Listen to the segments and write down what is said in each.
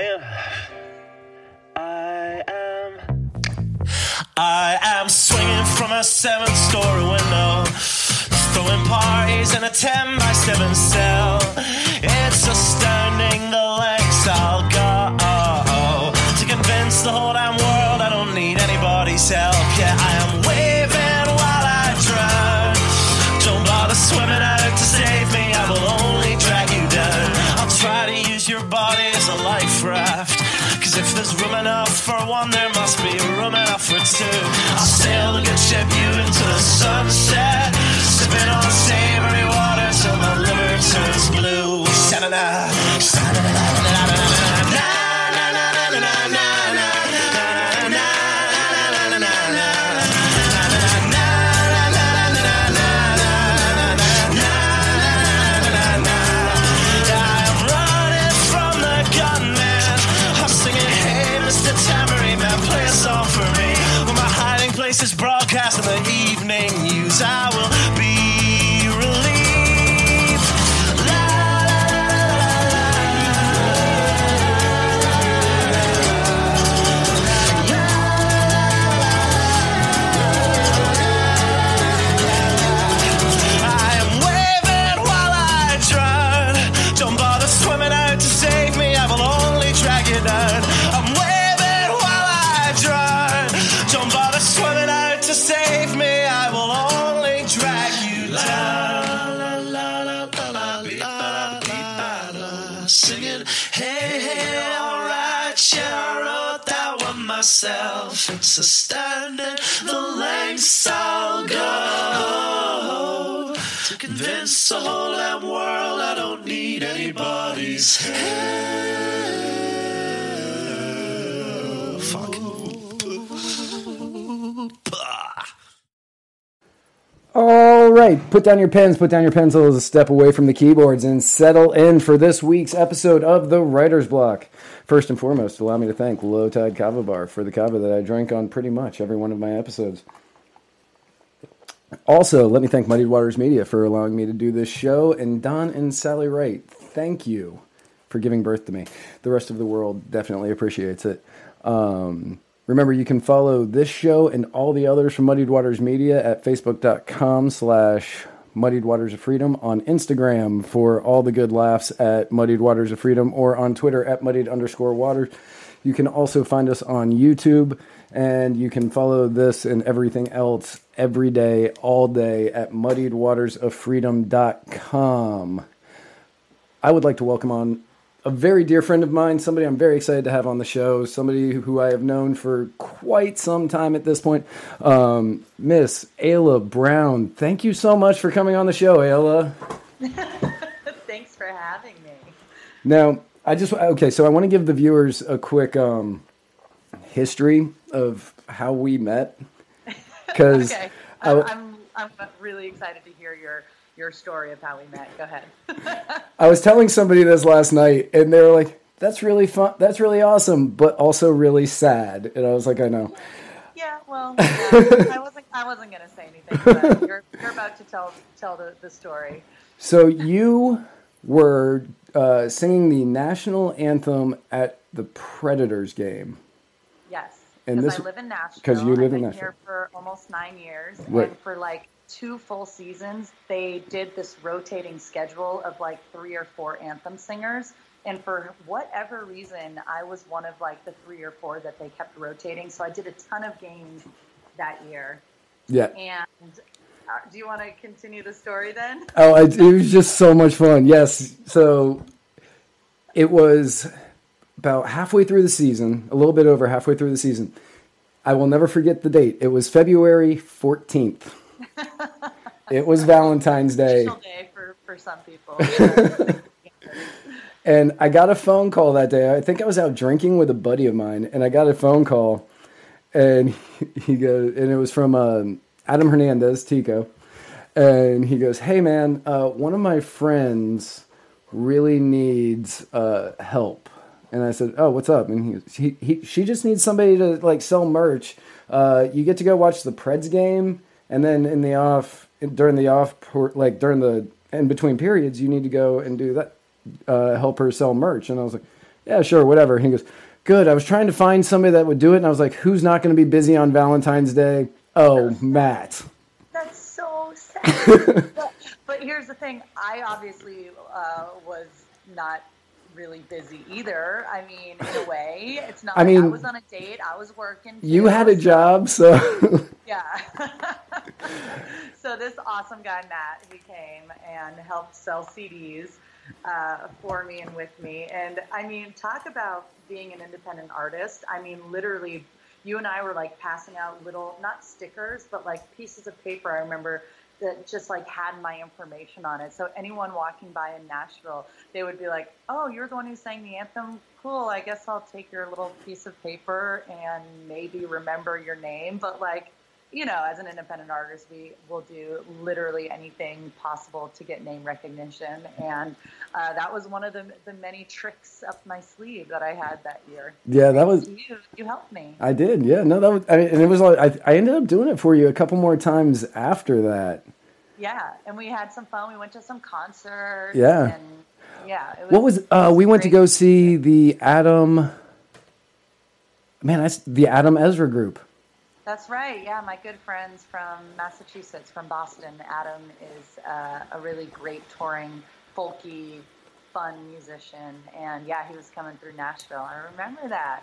I, am. I am. I am swinging from a seven story window, throwing parties in a 10 by 7 cell. It's astounding the lengths enough. I'll sail the good ship All right, put down your pens, put down your pencils, step away from the keyboards, and settle in for this week's episode of The Writer's Block. First and foremost, allow me to thank Low Tide Kava Bar for the kava that I drank on pretty much every one of my episodes. Also, let me thank Muddied Waters Media for allowing me to do this show, and Don and Sally Wright, thank you for giving birth to me. The rest of the world definitely appreciates it. Um, remember, you can follow this show and all the others from Muddied Waters Media at facebook.com slash Muddied Waters of Freedom, on Instagram for all the good laughs at Muddied Waters of Freedom, or on Twitter at Muddied underscore Waters. You can also find us on YouTube, and you can follow this and everything else every day, all day at Muddied Waters of muddiedwatersoffreedom.com. I would like to welcome on a very dear friend of mine, somebody I'm very excited to have on the show, somebody who I have known for quite some time at this point, um, Miss Ayla Brown. Thank you so much for coming on the show, Ayla. Thanks for having me. Now, I just okay, so I want to give the viewers a quick um, history of how we met because Okay. I I'm, I'm really excited to hear your your story of how we met. Go ahead. I was telling somebody this last night, and they were like, "That's really fun. That's really awesome, but also really sad." And I was like, "I know." yeah, well, yeah, I wasn't I wasn't gonna say anything, but you're you're about to tell tell the, the story. So you were uh, singing the national anthem at the Predators game. Yes, And because this- I live in Nashville. Because you live I've in Nashville. here for almost nine years, Right. and for like two full seasons, they did this rotating schedule of like three or four anthem singers. And for whatever reason, I was one of like the three or four that they kept rotating. So I did a ton of games that year. Yeah. And uh, do you want to continue the story then? Oh, it, it was just so much fun. Yes. So it was about halfway through the season, a little bit over halfway through the season. I will never forget the date. It was February 14th. It was Valentine's Day. Special day for, for some people. And I got a phone call that day. I think I was out drinking with a buddy of mine, and I got a phone call, and he goes, and it was from um, Adam Hernandez, Tico, and he goes, "Hey man, uh, one of my friends really needs uh, help." And I said, "Oh, what's up?" And he, he, he she just needs somebody to like sell merch. Uh, you get to go watch the Preds game, and then in the off during the off like during the in between periods, you need to go and do that uh, help her sell merch. And I was like, yeah, sure, whatever. He goes, good. I was trying to find somebody that would do it, and I was like, who's not going to be busy on Valentine's Day? Oh, Matt. That's so sad. but, but here's the thing: I obviously uh, was not really busy either. I mean, in a way, it's not. I like I was on a date. I was working. You had a so- job, so Yeah. so this awesome guy Matt, he came and helped sell CDs uh, for me and with me. And I mean, talk about being an independent artist. I mean, literally, you and I were like passing out little, not stickers, but like pieces of paper. I remember that just like had my information on it. So anyone walking by in Nashville, they would be like, "Oh, you're the one who sang the anthem. Cool. I guess I'll take your little piece of paper and maybe remember your name." But like, you know, as an independent artist, we will do literally anything possible to get name recognition, and uh, that was one of the the many tricks up my sleeve that I had that year. yeah, that was. You you helped me. I did, yeah. No, that was, I mean, and it was like I, I ended up doing it for you a couple more times after that. Yeah, and we had some fun. We went to some concerts. Yeah. and yeah. It What was uh, we went to go see the Adam? Man, that's the Adam Ezra group. That's right. Yeah, my good friends from Massachusetts, from Boston. Adam is uh, a really great touring, folky, fun musician, and yeah, he was coming through Nashville. I remember that.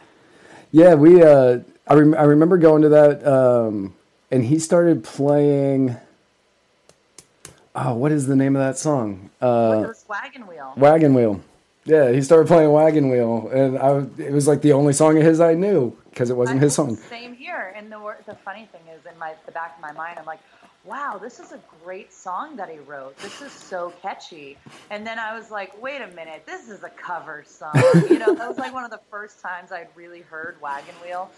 Yeah, we. Uh, I rem- I remember going to that, um, and he started playing. Oh, what is the name of that song? Uh, wagon wheel. Wagon Wheel. Yeah, he started playing Wagon Wheel, and I, it was like the only song of his I knew because it wasn't I- his song. Same here. And the the funny thing is, in my the back of my mind, I'm like, wow, this is a great song that he wrote. This is so catchy. And then I was like, wait a minute, this is a cover song. You know, that was like one of the first times I'd really heard Wagon Wheel.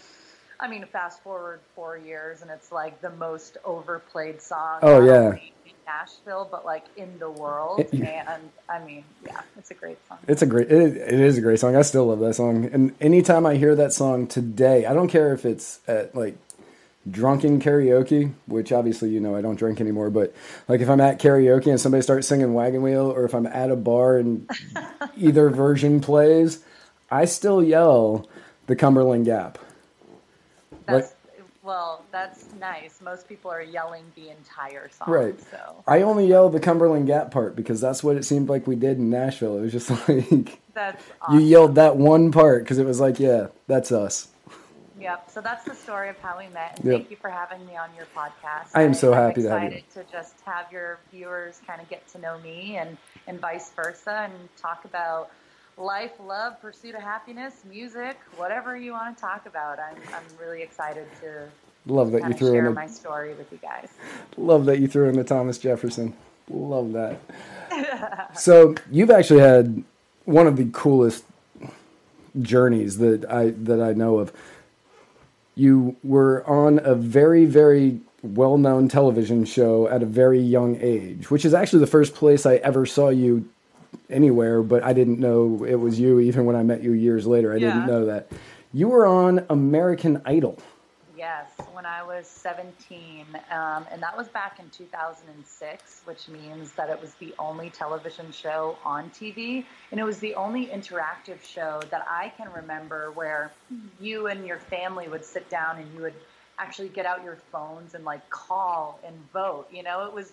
I mean, fast forward four years, and it's like the most overplayed song. Oh, yeah. in Nashville, but like in the world. It- and I mean, yeah, it's a great song. It's a great. It, it is a great song. I still love that song. And anytime I hear that song today, I don't care if it's at like drunken karaoke, which obviously you know I don't drink anymore. But like if I'm at karaoke and somebody starts singing Wagon Wheel, or if I'm at a bar and either version plays, I still yell the Cumberland Gap. Like- well, that's nice. Most people are yelling the entire song. Right. So I only yell the Cumberland Gap part because that's what it seemed like we did in Nashville. It was just like that's you yelled that one part because it was like, yeah, that's us. Yep. So that's the story of how we met. And Yep. thank you for having me on your podcast. I am so I'm happy to have you. excited to just have your viewers kind of get to know me and and vice versa, and talk about life, love, pursuit of happiness, music, whatever you want to talk about. I'm I'm really excited to Love that you threw in share the my story with you guys. Love that you threw in the Thomas Jefferson. Love that. so you've actually had one of the coolest journeys that I that I know of. You were on a very very well known television show at a very young age, which is actually the first place I ever saw you anywhere. But I didn't know it was you even when I met you years later. I didn't know that you were on American Idol. Yes, when I was 17, um, and that was back in 2006, which means that it was the only television show on TV, and it was the only interactive show that I can remember where you and your family would sit down and you would actually get out your phones and like call and vote. You know, it was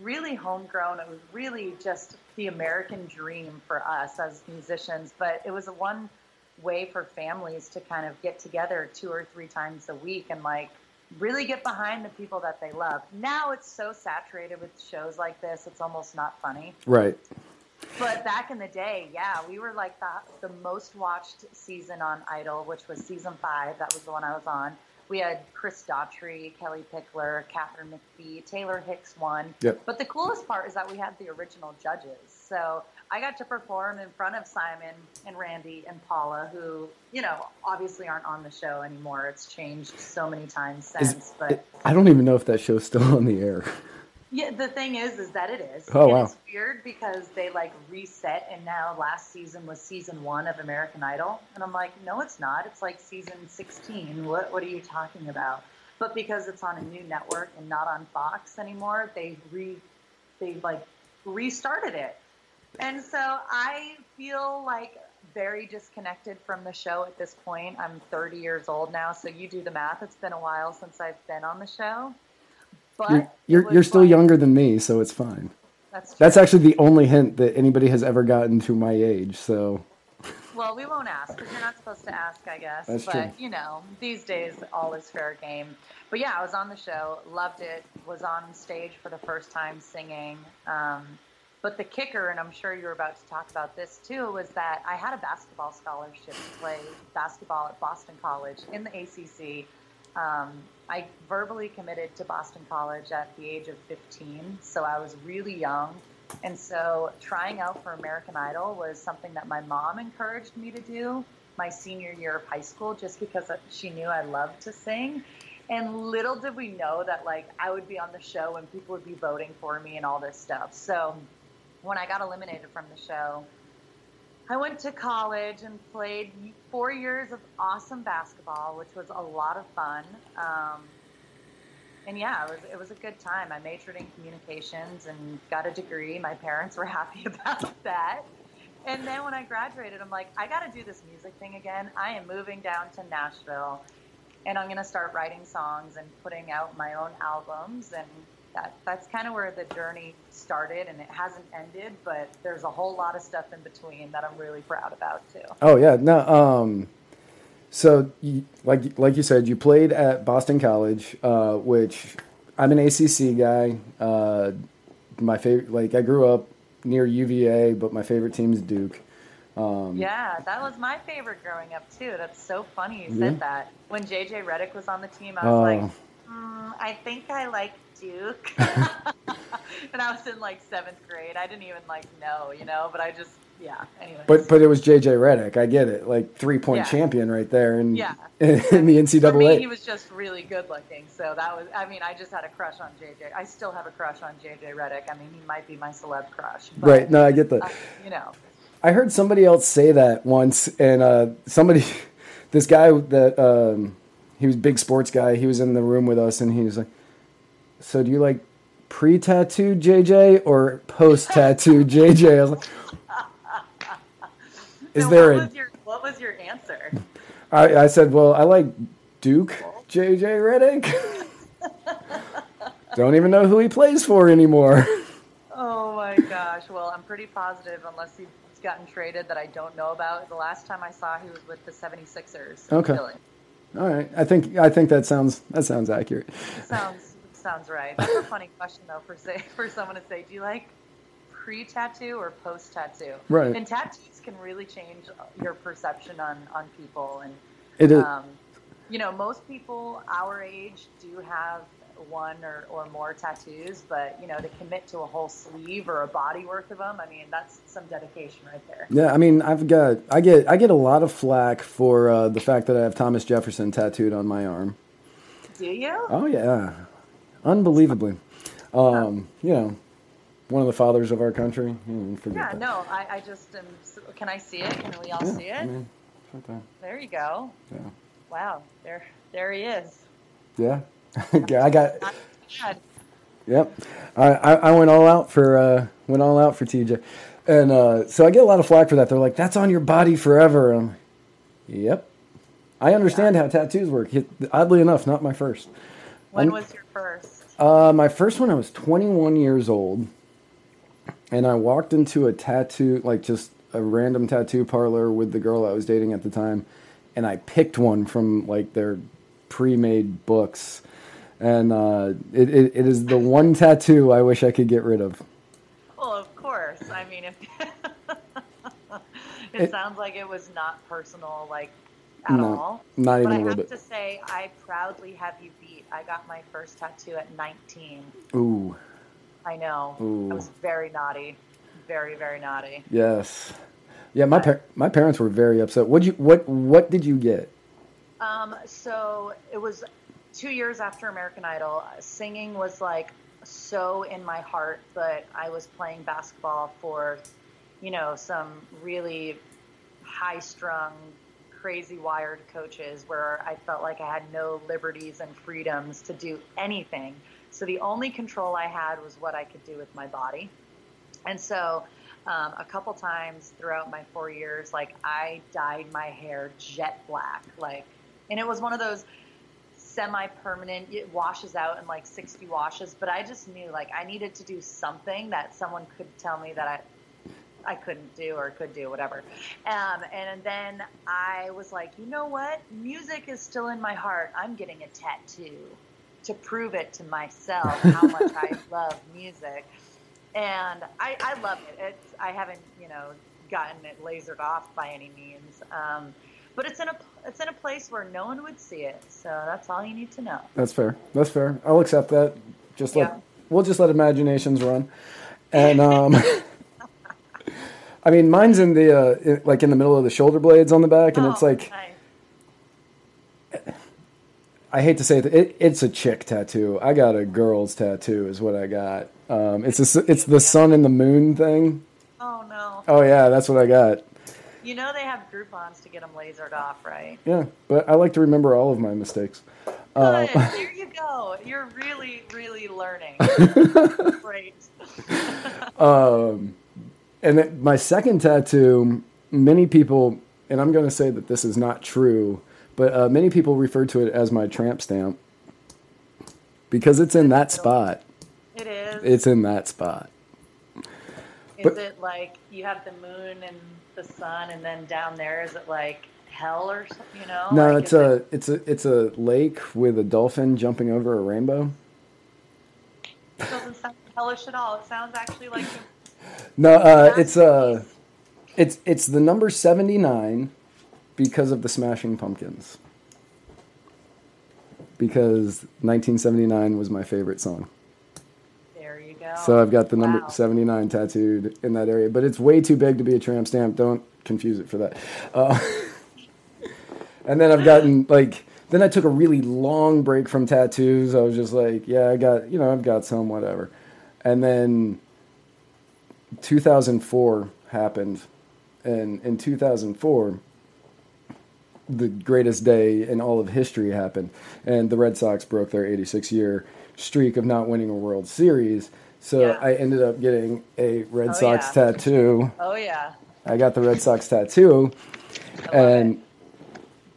really homegrown. It was really just the American dream for us as musicians, but it was a one way for families to kind of get together two or three times a week and like really get behind the people that they love. Now it's so saturated with shows like this, it's almost not funny. Right. But back in the day, yeah, we were like the, the most watched season on Idol, which was season five. That was the one I was on. We had Chris Daughtry, Kellie Pickler, Katharine McPhee, Taylor Hicks won. Yep. But the coolest part is that we had the original judges. So I got to perform in front of Simon and Randy and Paula, who, you know, obviously aren't on the show anymore. It's changed so many times Is- since. but I don't even know if that show's still on the air. Yeah, the thing is, is that it is. Oh, wow. It's weird because they like reset, and now last season was season one of American Idol, and I'm like, no, it's not. It's like season 16. What What are you talking about? But because it's on a new network and not on Fox anymore, they re they like restarted it, and so I feel like very disconnected from the show at this point. I'm 30 years old now, so you do the math. It's been a while since I've been on the show. But You're you're, you're still younger than me, so it's fine. That's true. That's actually the only hint that anybody has ever gotten to my age. So Well, we won't ask because you're not supposed to ask, I guess. That's but true. you know, these days all is fair game. But yeah, I was on the show, loved it. Was on stage for the first time singing. Um, but the kicker, and I'm sure you're about to talk about this too, was that I had a basketball scholarship to play basketball at Boston College in the ACC. Um, I verbally committed to Boston College at the age of 15, so I was really young. And so trying out for American Idol was something that my mom encouraged me to do my senior year of high school just because she knew I loved to sing. And little did we know that like I would be on the show and people would be voting for me and all this stuff. So when I got eliminated from the show, I went to college and played four years of awesome basketball, which was a lot of fun. Um, and yeah, it was it was a good time. I majored in communications and got a degree. My parents were happy about that. And then when I graduated, I'm like, I got to do this music thing again. I am moving down to Nashville, and I'm going to start writing songs and putting out my own albums. And that that's kind of where the journey started, and it hasn't ended. But there's a whole lot of stuff in between that I'm really proud about too. Oh yeah, no. Um, so you, like like you said, you played at Boston College, uh, which I'm an ACC guy. Uh, my favorite, like I grew up near UVA, but my favorite team is Duke. Um, Yeah, that was my favorite growing up too. That's so funny you said that. When JJ Redick was on the team, I was like, mm, I think I like Duke. and I was in like seventh grade. I didn't even like know, you know, but I just, yeah. Anyways. But but it was JJ Redick. I get it. Like three point Yeah. champion right there, and Yeah. in, the NCAA. For me, he was just really good looking. So that was, I mean, I just had a crush on JJ. I still have a crush on JJ Redick. I mean, he might be my celeb crush. But, Right. No, I get that. uh, you know, I heard somebody else say that once, and uh, somebody, this guy that um, he was a big sports guy. He was in the room with us, and he was like, "So do you like pre-tattoo JJ or post-tattoo JJ?" I was like, "Is so there what a?" was your, what was your answer? I, I said, "Well, I like Duke JJ Redick." Don't even know who he plays for anymore. Oh my gosh. Well, I'm pretty positive, unless he's gotten traded that I don't know about. The last time I saw he was with the 76ers. Okay. All right, I think I think that sounds that sounds accurate. Sounds sounds right. That's a funny question though for say for someone to say, do you like pre-tattoo or post-tattoo? Right. And tattoos can really change your perception on on people and It is. um, you know, most people our age do have one or, or more tattoos, but you know, to commit to a whole sleeve or a body worth of them, I mean, that's some dedication right there. Yeah, I mean, I've got I get I get a lot of flack for uh, the fact that I have Thomas Jefferson tattooed on my arm. Do you? Oh yeah, unbelievably. Um, you know, one of the fathers of our country. You know, Yeah, that. no, I, I just am. Can I see it? Can we all Yeah, see it? I mean, right there. There you go. Yeah, Wow, there, there he is. yeah. Yeah, I got. Yep, I, I, went all out for uh, went all out for TJ, and uh, so I get a lot of flack for that. They're like, "That's on your body forever." I'm like, "Yep." I understand how tattoos work. It- Oddly enough, not my first. When Um, was your first? Uh, my first one, I was 21 years old, and I walked into a tattoo, like just a random tattoo parlor with the girl I was dating at the time, and I picked one from like their pre-made books, and uh, it, it, it is the one tattoo I wish I could get rid of. Well, of course. I mean, if it, It- sounds like it was not personal, like at No, all. not even but a I little have bit. to say, I proudly have you beat. I got my first tattoo at 19. Ooh, I know. Ooh. I was very naughty, very very naughty. yes, yeah. My par- my parents were very upset. What you what what did you get? Um, so it was two years after American Idol. Singing was like so in my heart, but I was playing basketball for, you know, some really high strung, crazy wired coaches where I felt like I had no liberties and freedoms to do anything. So the only control I had was what I could do with my body. And so um, a couple times throughout my four years, like I dyed my hair jet black, like, and it was one of those semi-permanent. It washes out in like 60 washes, but I just knew like I needed to do something that someone could tell me that I I couldn't do or could do, whatever. Um, and then I was like, you know what? Music is still in my heart. I'm getting a tattoo to prove it to myself how much I love music. And I, I love it. It's, I haven't, you know, gotten it lasered off by any means. Um, but it's in a it's in a place where no one would see it. So that's all you need to know. That's fair. That's fair. I'll accept that. Just let yeah. we'll just let imaginations run. And um I mean, mine's in the uh, in, like in the middle of the shoulder blades on the back, and oh, it's like. Nice. I hate to say it, it, it's a chick tattoo. I got a girl's tattoo, is what I got. Um, it's a, it's the sun and the moon thing. Oh no. Oh yeah, that's what I got. You know they have Groupons to get them lasered off, right? Yeah, but I like to remember all of my mistakes. Good. Uh, Here you go. You're really, really learning. Great. um, and then my second tattoo, many people, and I'm going to say that this is not true, but uh, many people refer to it as my tramp stamp because it's in that spot. It is. It's in that spot. Is but, it like you have the moon and the sun, and then down there is it like hell or something? You know? No, like, it's a it... it's a it's a lake with a dolphin jumping over a rainbow. It doesn't sound hellish at all. It sounds actually like no, uh, it's uh, it's it's the number seventy nine because of the Smashing Pumpkins. Because 1979 was my favorite song. There you go. So I've got the number wow. 79 tattooed in that area, but it's way too big to be a tramp stamp. Don't confuse it for that. Uh, and then I've gotten like then I took a really long break from tattoos. I was just like, yeah, I got, you know, I've got some, whatever. And then 2004 happened, and in 2004, the greatest day in all of history happened, and the Red Sox broke their 86 year streak of not winning a World Series. So yeah. I ended up getting a Red oh, Sox yeah. tattoo. Oh yeah. I got the Red Sox tattoo, and it.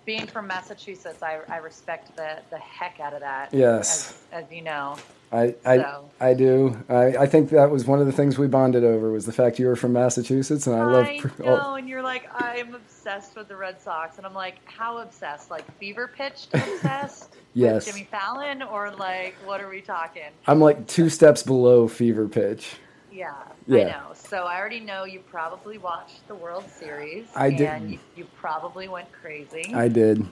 Being from Massachusetts, I, I respect the the heck out of that. Yes, as, as you know. I I, so. I do. I, I think that was one of the things we bonded over was the fact you were from Massachusetts, and I, I love. I oh. know, oh. and you're like, I'm obsessed with the Red Sox, and I'm like, how obsessed? Like fever pitch obsessed? yes. Jimmy Fallon, or like, what are we talking? I'm like two steps below fever pitch. Yeah, yeah. I know. So I already know you probably watched the World Series. I did. And you, you probably went crazy. I did.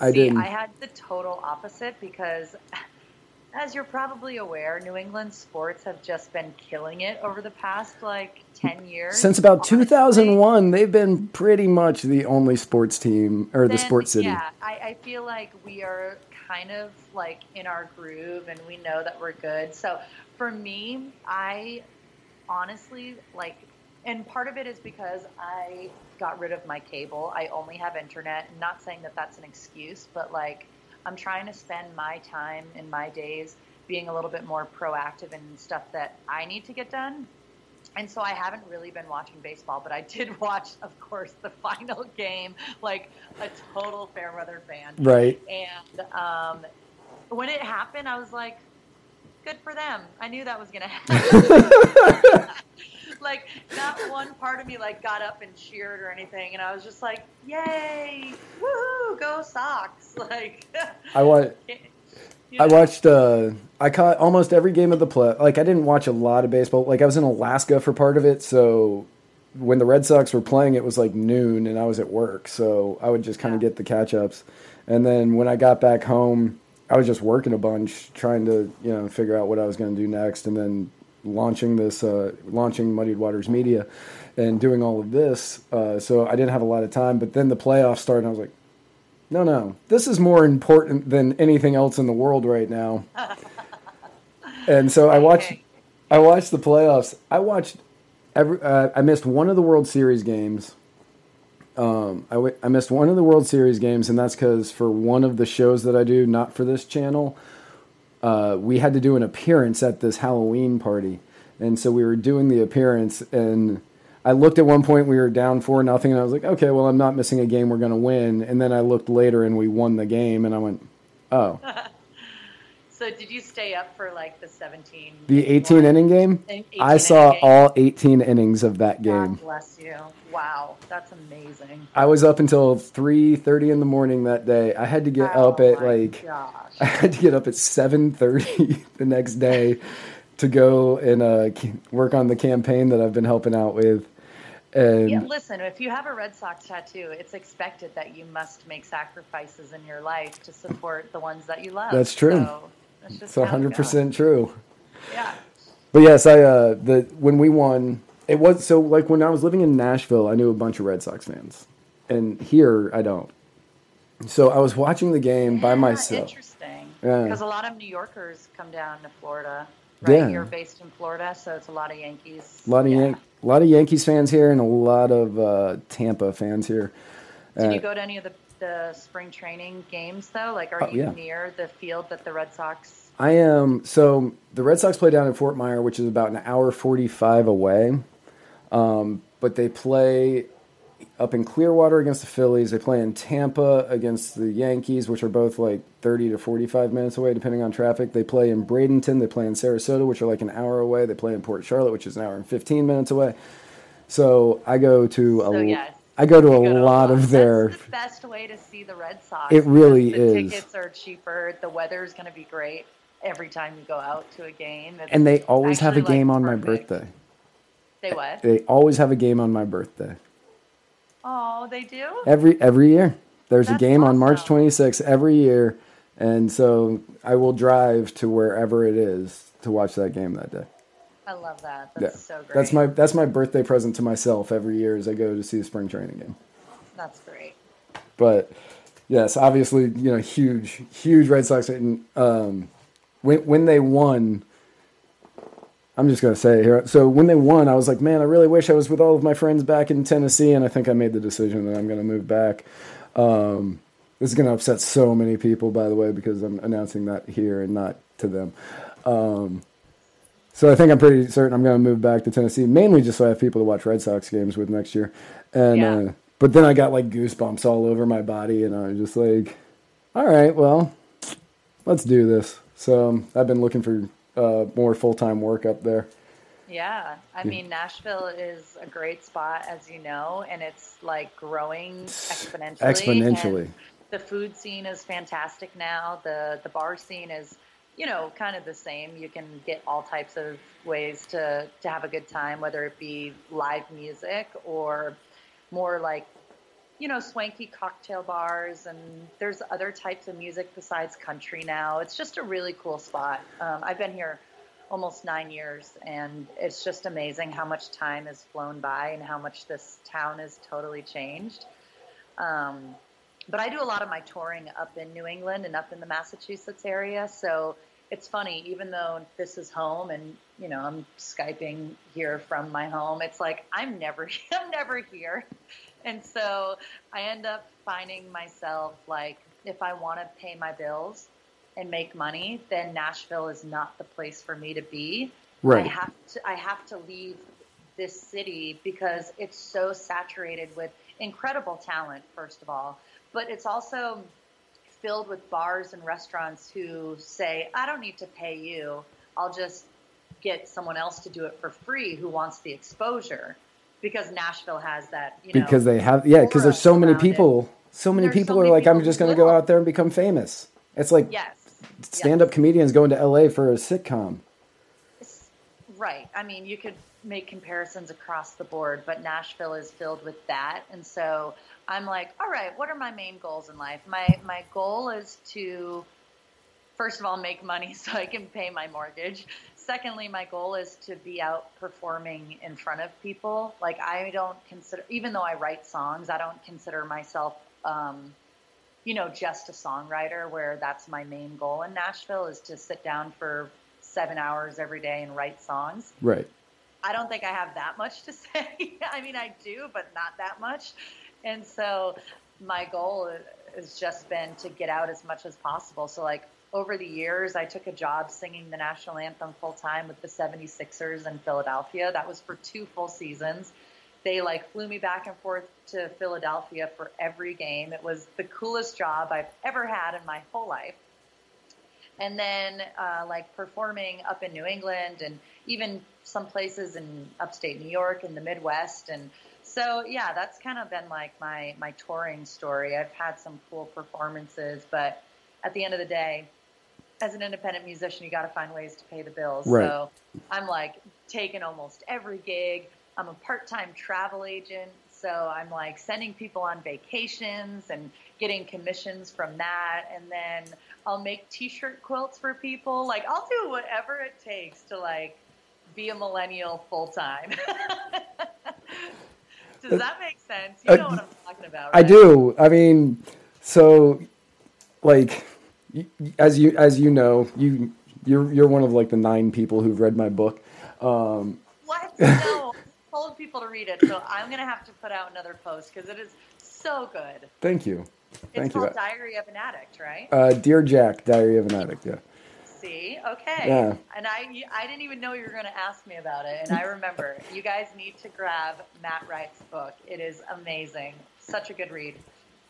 I did. I had the total opposite because as you're probably aware, New England sports have just been killing it over the past like 10 years. Since about honestly. 2001, they've been pretty much the only sports team or then, the sports city. Yeah, I, I feel like we are kind of like in our groove and we know that we're good. So for me, I honestly like, and part of it is because I got rid of my cable. I only have internet. not saying that that's an excuse, but like, I'm trying to spend my time in my days being a little bit more proactive in stuff that I need to get done. And so I haven't really been watching baseball, but I did watch, of course, the final game like a total fair weather fan. Right. And um, when it happened, I was like, good for them. I knew that was going to happen. like not one part of me like got up and cheered or anything, and I was just like, "Yay, woohoo, go Sox!" Like I want. You know? I watched. Uh, I caught almost every game of the play. Like I didn't watch a lot of baseball. Like I was in Alaska for part of it, so when the Red Sox were playing, it was like noon, and I was at work, so I would just kind of yeah. get the catch ups. And then when I got back home, I was just working a bunch, trying to you know figure out what I was going to do next, and then launching this, uh, launching Muddied Waters Media, and doing all of this. Uh, so I didn't have a lot of time. But then the playoffs started, and I was like, no, no, this is more important than anything else in the world right now. and so I watched, I watched the playoffs. I watched every. Uh, I missed one of the World Series games. Um, I, w- I missed one of the World Series games, and that's because for one of the shows that I do, not for this channel, uh, we had to do an appearance at this Halloween party, and so we were doing the appearance, and I looked at one point we were down four nothing, and I was like, okay, well I'm not missing a game. We're going to win. And then I looked later and we won the game, and I went, oh. so did you stay up for like the 17? The 18 inning game. 18 I saw game? all 18 innings of that game. God bless you. Wow, that's amazing. I was up until 3:30 in the morning that day. I had to get Oh up at like gosh. I had to get up at 7:30 the next day to go and uh, work on the campaign that I've been helping out with. And Yeah, listen, if you have a Red Sox tattoo, it's expected that you must make sacrifices in your life to support the ones that you love. That's true. So that's it 100% true. Yeah. But yes, I uh the when we won, it was so like when I was living in Nashville, I knew a bunch of Red Sox fans. And here I don't. So I was watching the game by Yeah, myself. Interesting. Yeah. Because a lot of New Yorkers come down to Florida. Right? Yeah. You're based in Florida, so it's a lot of Yankees. A lot of yeah. Yan- a lot of Yankees fans here and a lot of uh, Tampa fans here. Did Uh, you go to any of the, the spring training games though? Like, are Oh, you yeah. near the field that the Red Sox? I am so the Red Sox play down in Fort Myer, which is about an hour forty five away. Um, but they play up in Clearwater against the Phillies. They play in Tampa against the Yankees, which are both like thirty to forty five minutes away, depending on traffic. They play in Bradenton. They play in Sarasota, which are like an hour away. They play in Port Charlotte, which is an hour and fifteen minutes away. So I go to a So, yeah, I go to a You go to lot of their. That's the best way to see the Red Sox. It really the is. Tickets are cheaper. The weather is going to be great every time you go out to a game. It's And they always have a actually, like, game on my birthday. They what? They always have a game on my birthday. Oh, they do. Every every year. There's a That's game on March 26th every year, and so I will drive to wherever it is to watch that game that day. I love that. Yeah, That's so great. that's my that's my birthday present to myself every year as I go to see the spring training game. That's great. But yes, obviously, you know, huge huge Red Sox. And um, when when they won, I'm just gonna say it here. So when they won, I was like, man, I really wish I was with all of my friends back in Tennessee, and I think I made the decision that I'm gonna move back. Um, this is gonna upset so many people, by the way, because I'm announcing that here and not to them. Um, so I think I'm pretty certain I'm going to move back to Tennessee, mainly just so I have people to watch Red Sox games with next year. And Yeah. uh, but then I got like goosebumps all over my body, and I was just like, "All right, well, let's do this." So um, I've been looking for uh, more full time work up there. Yeah, I mean Nashville is a great spot, as you know, and it's like growing exponentially. Exponentially. the food scene is fantastic now. The the bar scene is, you know, kind of the same. You can get all types of ways to to have a good time, whether it be live music or more like you know, swanky cocktail bars, and there's other types of music besides country now. It's just a really cool spot. Um, I've been here almost nine years, and it's just amazing how much time has flown by and how much this town has totally changed. Um, but I do a lot of my touring up in New England and up in the Massachusetts area, so it's funny. Even though this is home, and you know, I'm skyping here from my home, it's like I'm never, I'm never here. And so I end up finding myself like, if I want to pay my bills and make money, then Nashville is not the place for me to be. Right. I have to, I have to leave this city because it's so saturated with incredible talent, first of all, but it's also filled with bars and restaurants who say, I don't need to pay you. I'll just get someone else to do it for free who wants the exposure because Nashville has that, you know. because they have yeah because there's so many around it. people so many There's so people many are like i'm just going to go out there and become famous it's like Yes. stand-up comedians going to la for a sitcom Right. I mean, you could make comparisons across the board, but Nashville is filled with that. And so I'm like, all right, what are my main goals in life? My my goal is to first of all make money so I can pay my mortgage. Secondly, my goal is to be out performing in front of people. Like I don't consider even though I write songs, I don't consider myself um, you know, just a songwriter where that's my main goal in Nashville is to sit down for seven hours every day and write songs. right I don't think I have that much to say. I mean, I do, but not that much. And so my goal has just been to get out as much as possible. So, like, over the years, I took a job singing the national anthem full time with the 76ers in Philadelphia. That was for two full seasons. they like flew me back and forth to Philadelphia for every game. It was the coolest job I've ever had in my whole life. And then uh, like performing up in New England and even some places in upstate New York and the Midwest. And so, yeah, that's kind of been like my, my touring story. I've had some cool performances, but at the end of the day, as an independent musician, you got to find ways to pay the bills. Right. So I'm like taking almost every gig. I'm a part-time travel agent, so I'm like sending people on vacations and getting commissions from that, and then I'll make T-shirt quilts for people. Like I'll do whatever it takes to like be a millennial full time. Does that make sense? You know what I'm talking about, I do. I mean, so like as you as you know, you you're you're one of like the nine people who've read my book. Um, What? No, I told people to read it, so I'm gonna have to put out another post because it is so good. thank you, It's thank you. called Diary of an Addict, right? Uh, Dear Jack, Diary of an Addict. Yeah. See, okay. Yeah. And I, I didn't even know you were going to ask me about it, and I remember. you guys need to grab Matt Wright's book. It is amazing. Such a good read.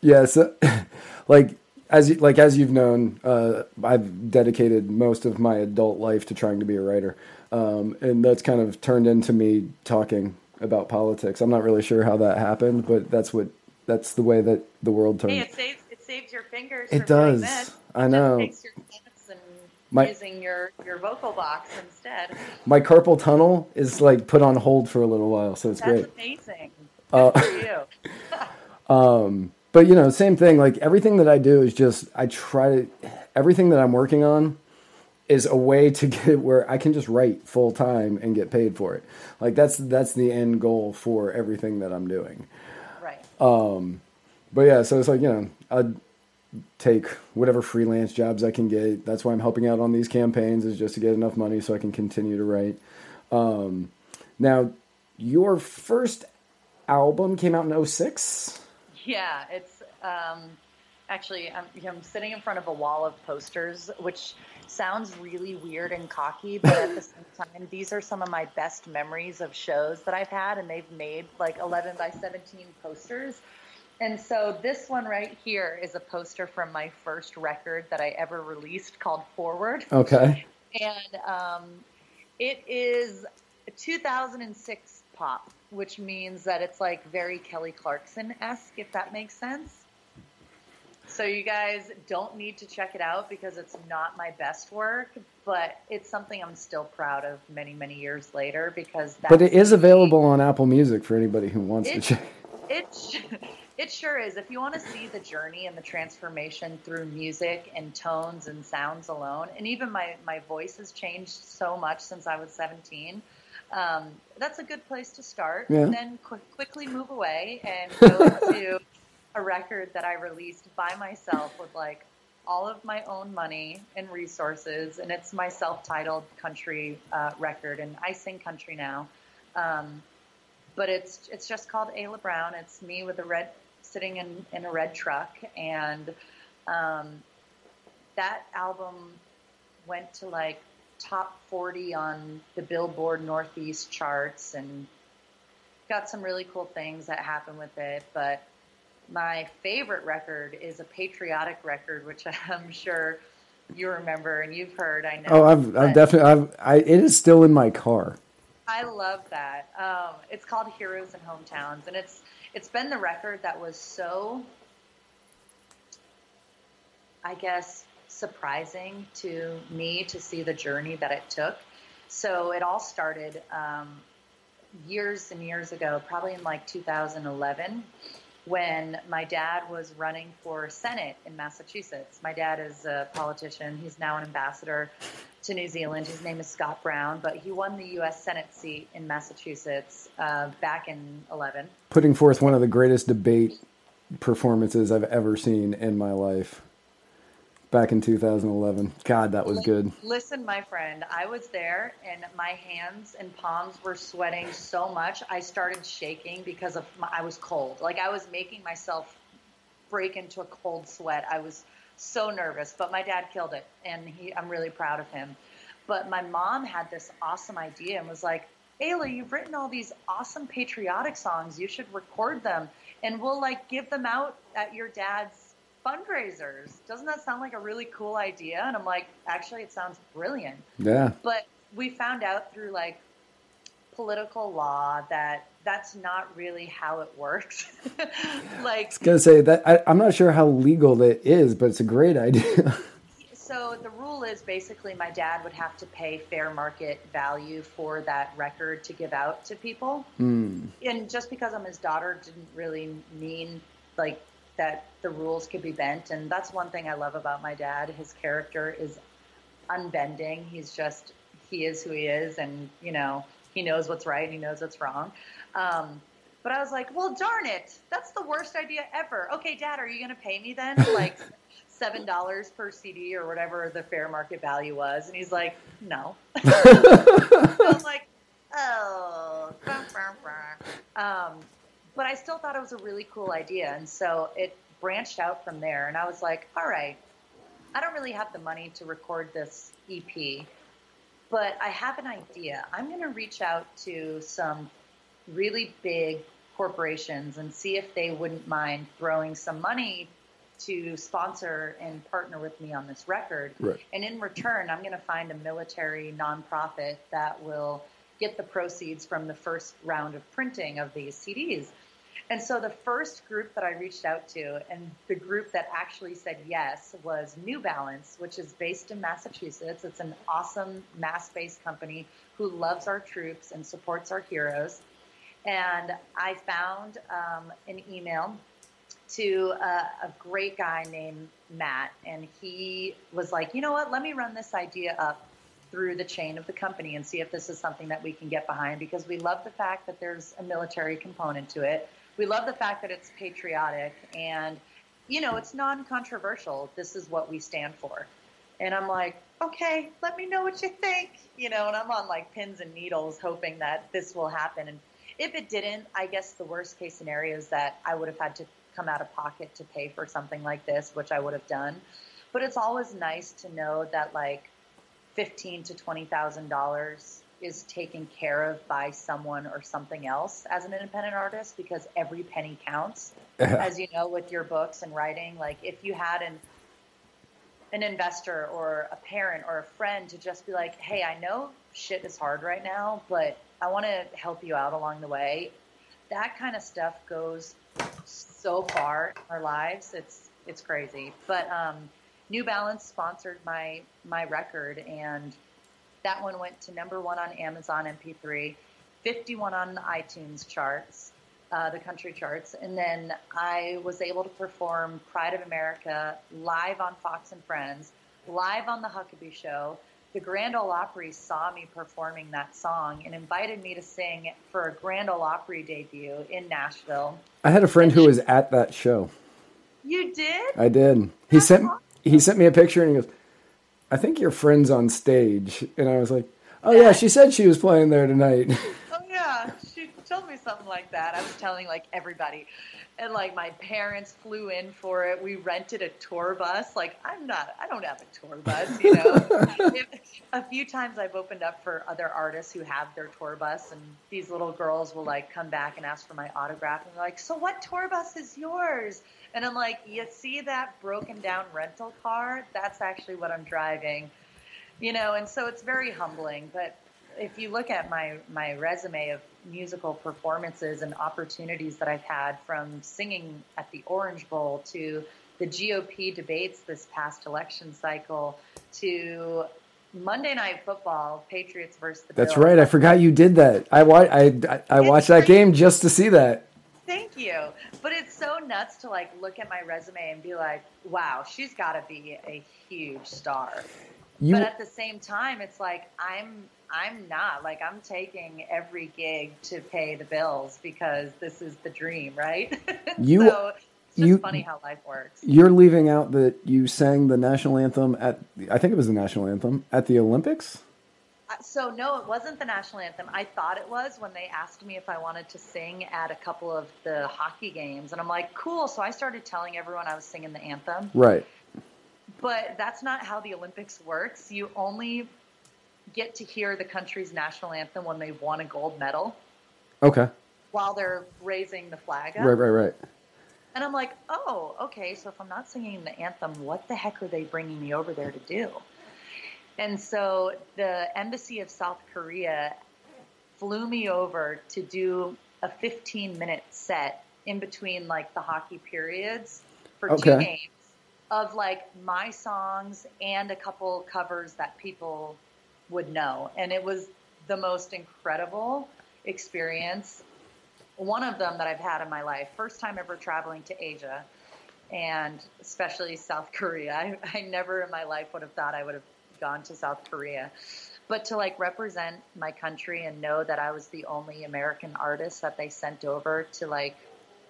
Yeah, so like as you, like as you've known, uh, I've dedicated most of my adult life to trying to be a writer, um, and that's kind of turned into me talking about politics. I'm not really sure how that happened, but that's what that's the way that the world turns. Hey, it saves it saves your fingers. It from does. I know. takes your hands and My- using your your vocal box instead. My carpal tunnel is like put on hold for a little while, so it's That's great. amazing. Uh, for you. but you know, same thing. Like everything that I do is just I try to everything that I'm working on is a way to get where I can just write full time and get paid for it. Like that's that's the end goal for everything that I'm doing. Right. But yeah, so it's like, you know, I'd take whatever freelance jobs I can get. That's why I'm helping out on these campaigns is just to get enough money so I can continue to write. Um, now, your first album came out in 06? Yeah, it's um, actually I'm, I'm sitting in front of a wall of posters, which sounds really weird and cocky, but at the same time, these are some of my best memories of shows that I've had, and they've made like 11 by 17 posters. And so this one right here is a poster from my first record that I ever released called Forward Okay. and um, it is a 2006 pop, which means that it's like very Kelly Clarkson esque, if that makes sense. So you guys don't need to check it out because it's not my best work, but it's something I'm still proud of many, many years later because that's But it is available on Apple Music for anybody who wants to check. it it sure is. If you want to see the journey and the transformation through music and tones and sounds alone, and even my my voice has changed so much since I was 17. Um, that's a good place to start. Yeah. And then qu- quickly move away and go to a record that I released by myself with like all of my own money and resources, and it's my self-titled country uh, record, and I sing country now. Um, but it's it's just called Ayla Brown. It's me with a red sitting in, in a red truck, and um, that album went to like top 40 on the Billboard Northeast charts, and got some really cool things that happened with it. But my favorite record is a patriotic record, which I'm sure you remember and you've heard. I know. Oh, I've, I've definitely, I've, I, it is still in my car. I love that. Um, it's called Heroes and Hometowns, and it's it's been the record that was so, I guess, surprising to me to see the journey that it took. So it all started um, years and years ago, probably in like 2011, when my dad was running for Senate in Massachusetts. My dad is a politician. He's now an ambassador to New Zealand. His name is Scott Brown, but he won the U.S. Senate seat in Massachusetts uh, back in 11. Putting forth one of the greatest debate performances I've ever seen in my life. Back in 2011. God, that was good. Listen, my friend, I was there and my hands and palms were sweating so much. I started shaking because of my, I was cold. Like I was making myself break into a cold sweat. I was so nervous, but my dad killed it and he I'm really proud of him. But my mom had this awesome idea and was like, Ayla, you've written all these awesome patriotic songs. You should record them and we'll like give them out at your dad's fundraisers. Doesn't that sound like a really cool idea? And I'm like, actually, it sounds brilliant. Yeah. But we found out through like political law that that's not really how it works. like, I was gonna say that I, I'm not sure how legal that is, but it's a great idea. so the rule is basically my dad would have to pay fair market value for that record to give out to people. Mm. And just because I'm his daughter didn't really mean like that the rules could be bent. And that's one thing I love about my dad. His character is unbending. He's just he is who he is, and you know he knows what's right and he knows what's wrong. Um, but I was like, well, darn it, that's the worst idea ever. Okay, Dad, are you going to pay me then? Like seven dollars per CD or whatever the fair market value was, and he's like, no. so I'm like, oh. Um, but I still thought it was a really cool idea, and so it branched out from there. And I was like, all right, I don't really have the money to record this EP but I have an idea. I'm going to reach out to some really big corporations and see if they wouldn't mind throwing some money to sponsor and partner with me on this record. Right. And in return, I'm going to find a military nonprofit that will get the proceeds from the first round of printing of these CDs. And so the first group that I reached out to, and the group that actually said yes, was New Balance, which is based in Massachusetts. It's an awesome mass based company who loves our troops and supports our heroes. And I found um, an email to a, a great guy named Matt, and he was like, you know what, let me run this idea up through the chain of the company and see if this is something that we can get behind because we love the fact that there's a military component to it we love the fact that it's patriotic and you know it's non-controversial. This is what we stand for. And i'm like okay let me know what you think you know and i'm on like pins and needles hoping that this will happen. And if it didn't i guess the worst case scenario is that i would have had to come out of pocket to pay for something like this which i would have done. But it's always nice to know that like fifteen to twenty thousand dollars is taken care of by someone or something else as an independent artist because every penny counts. as you know, with your books and writing, like if you had an an investor or a parent or a friend to just be like, "Hey, I know shit is hard right now, but I want to help you out along the way." That kind of stuff goes so far in our lives. It's it's crazy. But um, New Balance sponsored my my record and that one went to number one on Amazon MP3, 51 on the iTunes charts, uh, the country charts. And then I was able to perform Pride of America live on Fox and Friends, live on the Huckabee Show. The Grand Ole Opry saw me performing that song and invited me to sing for a Grand Ole Opry debut in Nashville. I had a friend who was at that show. You did? I did. He sent awesome. he sent me a picture and he goes, I think your friend's on stage. And I was like, oh, yeah, she said she was playing there tonight. Oh, yeah. She told me something like that. I was telling like everybody. And like my parents flew in for it. We rented a tour bus. Like I'm not, I don't have a tour bus, you know. a few times I've opened up for other artists who have their tour bus, and these little girls will like come back and ask for my autograph, and they're like, "So what tour bus is yours?" And I'm like, you see that broken down rental car? That's actually what I'm driving. You know, and so it's very humbling. But if you look at my, my resume of musical performances and opportunities that I've had from singing at the Orange Bowl to the GOP debates this past election cycle to Monday Night Football, Patriots versus the That's Bills. right. I forgot you did that. I wa- I, I, I watched that game just to see that. Thank you. But it's so nuts to like look at my resume and be like, wow, she's got to be a huge star. You, but at the same time, it's like I'm I'm not like I'm taking every gig to pay the bills because this is the dream, right? You so it's just you, funny how life works. You're leaving out that you sang the national anthem at I think it was the national anthem at the Olympics uh, so no, it wasn't the national anthem. I thought it was when they asked me if I wanted to sing at a couple of the hockey games, and I'm like, cool. So I started telling everyone I was singing the anthem. Right. But that's not how the Olympics works. You only get to hear the country's national anthem when they've won a gold medal Okay. while they're raising the flag up. Right, right, right. And I'm like, oh, okay. So if I'm not singing the anthem, what the heck are they bringing me over there to do? And so the embassy of South Korea flew me over to do a 15 minute set in between like the hockey periods for two games of like my songs and a couple covers that people would know. And it was the most incredible experience one of them that I've had in my life. First time ever traveling to Asia, and especially South Korea. I, I never in my life would have thought I would have gone to South Korea. But to like represent my country and know that I was the only American artist that they sent over to like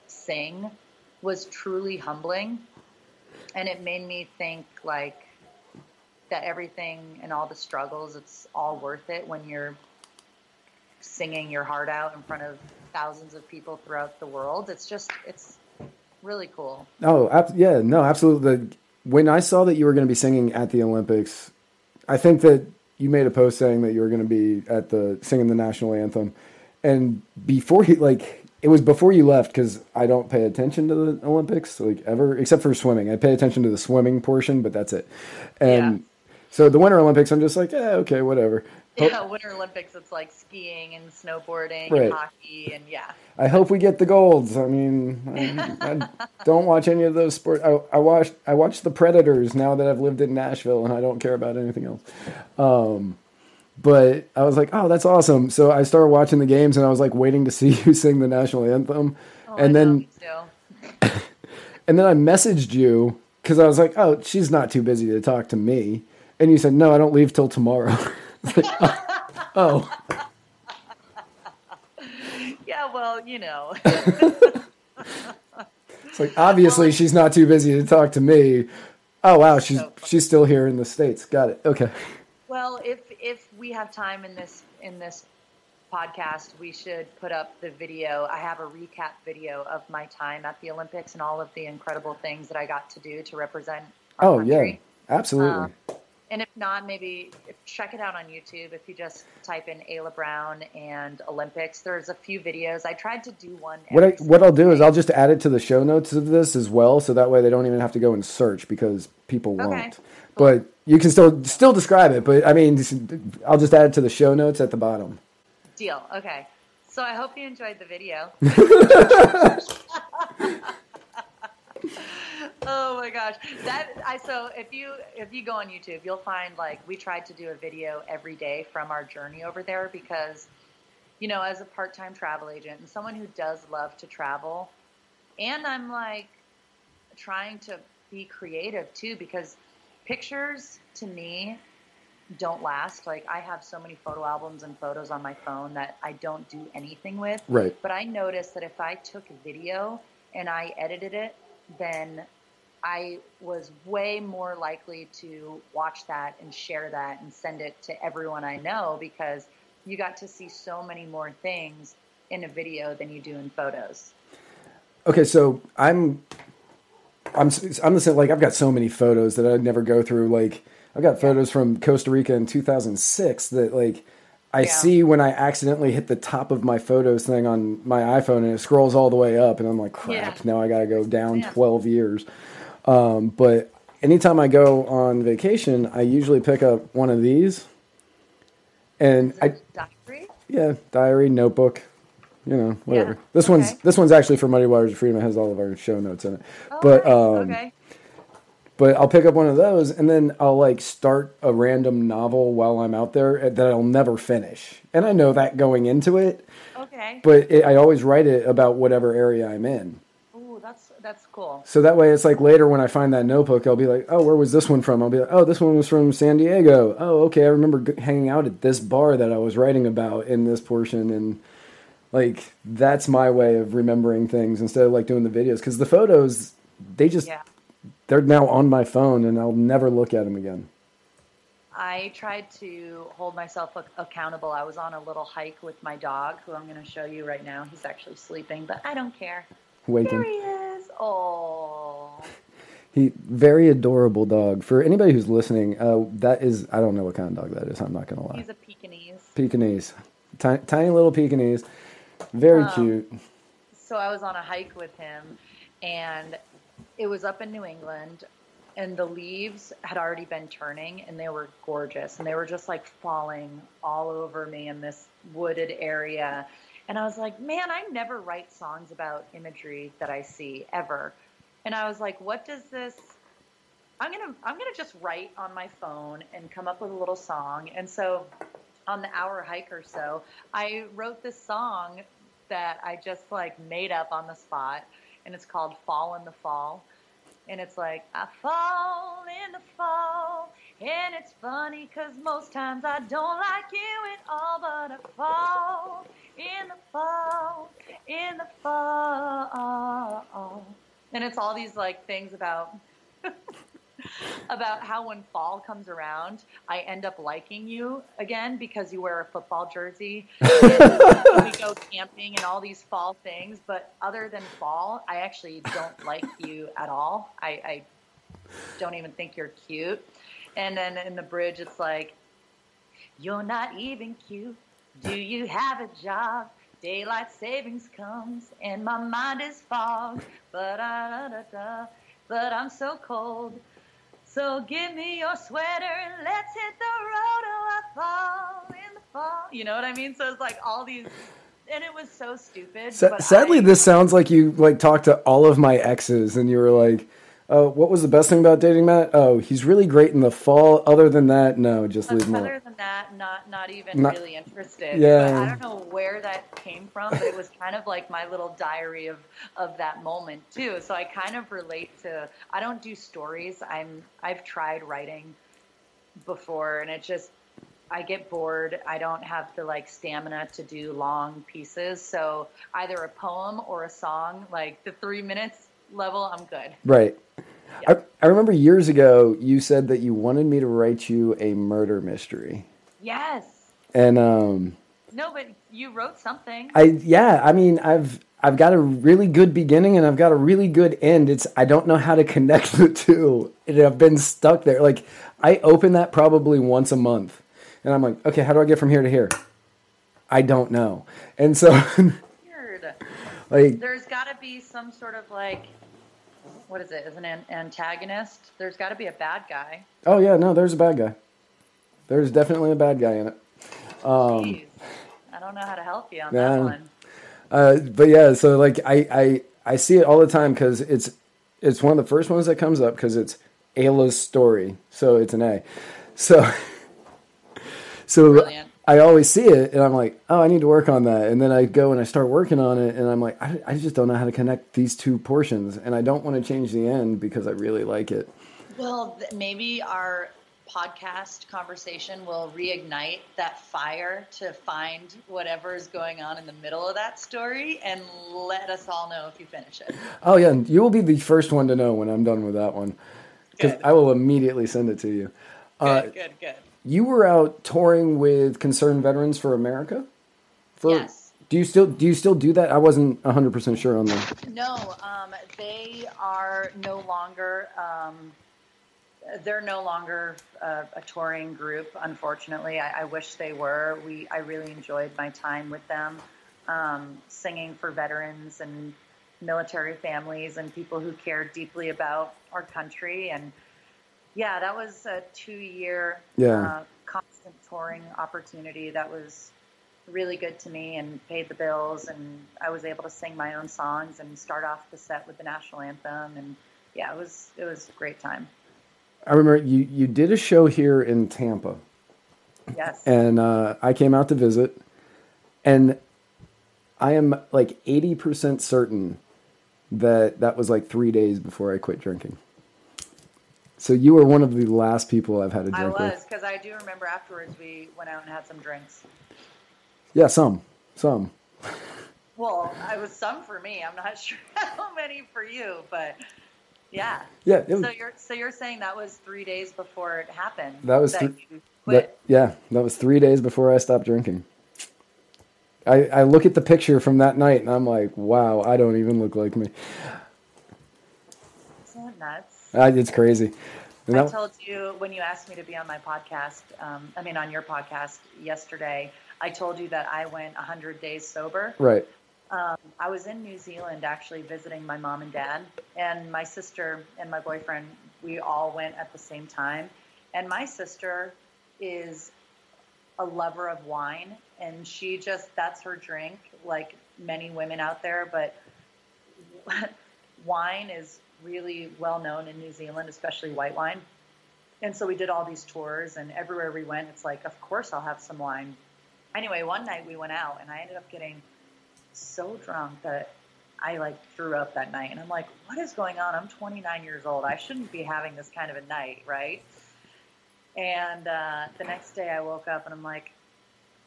sing was truly humbling. And it made me think like that everything and all the struggles, it's all worth it when you're singing your heart out in front of thousands of people throughout the world. It's just, it's really cool. Oh, ab- yeah, no, absolutely. When I saw that you were going to be singing at the Olympics, I think that you made a post saying that you were going to be at the singing the national anthem, and before you like it was before you left because I don't pay attention to the Olympics like ever except for swimming. I pay attention to the swimming portion, but that's it. And Yeah. So the Winter Olympics, I'm just like, yeah, okay, whatever. Hope- Yeah, Winter Olympics, it's like skiing and snowboarding Right. and hockey and yeah. I hope we get the golds. I mean, I, I don't watch any of those sports. I, I watched I watched the Predators now that I've lived in Nashville, and I don't care about anything else. Um, but I was like, oh, that's awesome. So I started watching the games, and I was like waiting to see you sing the national anthem, Oh, and know, then and then I messaged you because I was like, oh, she's not too busy to talk to me, and you said, no, I don't leave till tomorrow. Like, oh. Yeah, well, you know. It's like obviously she's not too busy to talk to me. Oh wow, she's So she's still here in the states. Got it. Okay. well, if if we have time in this in this podcast, we should put up the video. I have a recap video of my time at the Olympics and all of the incredible things that I got to do to represent our Oh country. yeah, absolutely. Um, And if not, maybe check it out on YouTube. If you just type in Ayla Brown and Olympics, there's a few videos. I tried to do one. what I, what I'll do is. I'll just add it to the show notes of this as well, so that way they don't even have to go and search because people Okay. won't. But you can still still describe it. But I mean, I'll just add it to the show notes at the bottom. deal. Okay. So I hope you enjoyed the video. oh my gosh. That I so if you if you go on YouTube, you'll find like we tried to do a video every day from our journey over there because you know, as a part-time travel agent and someone who does love to travel, and I'm like trying to be creative too because pictures to me don't last. Like I have so many photo albums and photos on my phone that I don't do anything with. Right. But I noticed that if I took video and I edited it, then I was way more likely to watch that and share that and send it to everyone I know because you got to see so many more things in a video than you do in photos. Okay, so I'm I'm I'm the same. Like I've got so many photos that I'd never go through. Like I've got photos from Costa Rica in 2006 that like I Yeah. see when I accidentally hit the top of my photos thing on my iPhone and it scrolls all the way up, and I'm like, crap. Yeah. Now I got to go down Yeah. 12 years. Um, but anytime I go on vacation, I usually pick up one of these, and I diary? yeah, diary, notebook, you know, whatever. Yeah, This one's this one's actually for Muddy Waters of Freedom. It has all of our show notes in it. Oh, but nice. um, okay. but I'll pick up one of those and then I'll like start a random novel while I'm out there that I'll never finish. And I know that going into it, Okay. but it, I always write it about whatever area I'm in. That's cool. So that way, it's like later when I find that notebook, I'll be like, "Oh, where was this one from?" I'll be like, "Oh, this one was from San Diego." Oh, okay, I remember g- hanging out at this bar that I was writing about in this portion, and like that's my way of remembering things instead of like doing the videos because the photos they just Yeah. they're now on my phone and I'll never look at them again. I tried to hold myself ac- accountable. I was on a little hike with my dog, who I'm going to show you right now. He's actually sleeping, but I don't care. There Waking, he is. Oh. He very adorable dog. For anybody who's listening, uh, that is I don't know what kind of dog that is. I'm not gonna lie. He's a Pekingese. Pekingese, tiny, tiny little Pekingese, very Um, cute. so I was on a hike with him, and it was up in New England, and the leaves had already been turning, and they were gorgeous, and they were just like falling all over me in this wooded area. And I was like, man, I never write songs about imagery that I see ever. And I was like, what does this? I'm gonna I'm gonna just write on my phone and come up with a little song. And so on the hour hike or so, I wrote this song that I just like made up on the spot, and it's called "Fall in the Fall." And it's like I fall in the fall, and it's funny cause most times I don't like you at all, but I fall in the fall, in the fall. And it's all these like things about about how when fall comes around, I end up liking you again because you wear a football jersey. We go camping and all these fall things. But other than fall, I actually don't like you at all. I, I don't even think you're cute. And then in the bridge, it's like, you're not even cute. Do you have a job? Daylight savings comes and my mind is fog. But da da da. But I'm so cold. So give me your sweater and let's hit the road. I fall in the fall. You know what I mean? So it's like all these, and it was so stupid. But sadly, I- this sounds like you like talked to all of my exes, and you were like, "Oh, what was the best thing about dating Matt? Oh, he's really great in the fall. Other than that, no, just leave him alone." Other than that, not not even Not- really interested. Yeah. But I don't know where that came from, but it was kind of like my little diary of of that moment too. So I kind of relate to. I don't do stories. I'm I've tried writing before, and it just I get bored. I don't have the like stamina to do long pieces. So either a poem or a song, like the three minutes level, I'm good. Right. I, I remember years ago you said that you wanted me to write you a murder mystery, Yes. and um, No, but you wrote something. I yeah, I mean, I've I've got a really good beginning and I've got a really good end. It's I don't know how to connect the two. And I've been stuck there. Like I open that probably once a month, and I'm like, okay, how do I get from here to here? I don't know. And so. like, There's got to be some sort of like, what is it? Is an an- antagonist? There's got to be a bad guy. oh yeah, no, there's a bad guy. There's definitely a bad guy in it. Jeez. I don't know how to help you on Um, Yeah. that one. Uh, but yeah, so like I, I I see it all the time because it's it's one of the first ones that comes up because it's Ayla's story, so it's an A. So so Brilliant. I always see it and I'm like, oh, I need to work on that, and then I go and I start working on it, and I'm like, I, I just don't know how to connect these two portions, and I don't want to change the end because I really like it. Well, th- maybe our podcast conversation will reignite that fire to find whatever is going on in the middle of that story and let us all know if you finish it. Oh yeah, and you will be the first one to know when I'm done with that one because I will immediately send it to you. Uh, Good, good, good. You were out touring with Concerned Veterans for America. For, Yes. Do you still do you still do that? I wasn't 100 percent sure on that. No, um, they are no longer. Um, they're no longer uh, a touring group. Unfortunately, I, I wish they were. We I really enjoyed my time with them, um, singing for veterans and military families and people who care deeply about our country. And yeah, that was a two-year Yeah. uh, constant touring opportunity. That was really good to me and paid the bills and I was able to sing my own songs and start off the set with the national anthem and yeah, it was it was a great time. I remember you you did a show here in Tampa, Yes. and uh, I came out to visit, and I am like 80 percent certain that that was like three days before I quit drinking. So you were one of the last people I've had a drink I was because I do remember afterwards we went out and had some drinks. Yeah, some, some. Well, I was some for me. I'm not sure how many for you, but yeah. Yeah, was, So you're so you're saying that was three days before it happened. That was that three- That, yeah, that was three days before I stopped drinking. I, I look at the picture from that night and I'm like, wow, I don't even look like me. Isn't that nuts? Uh, it's crazy. And I told you when you asked me to be on my podcast, um, I mean, on your podcast yesterday, I told you that I went 100 days sober. right. Um, I was in New Zealand actually visiting my mom and dad, and my sister and my boyfriend. We all went at the same time, and my sister is a lover of wine, and she just that's her drink, like many women out there. But wine is really well known in New Zealand, especially white wine. And so we did all these tours, and everywhere we went, it's like, of course I'll have some wine. Anyway, one night we went out, and I ended up getting so drunk that I like threw up that night. And I'm like, what is going on? I'm 29 years old. I shouldn't be having this kind of a night, right? And uh, the next day I woke up and I'm like,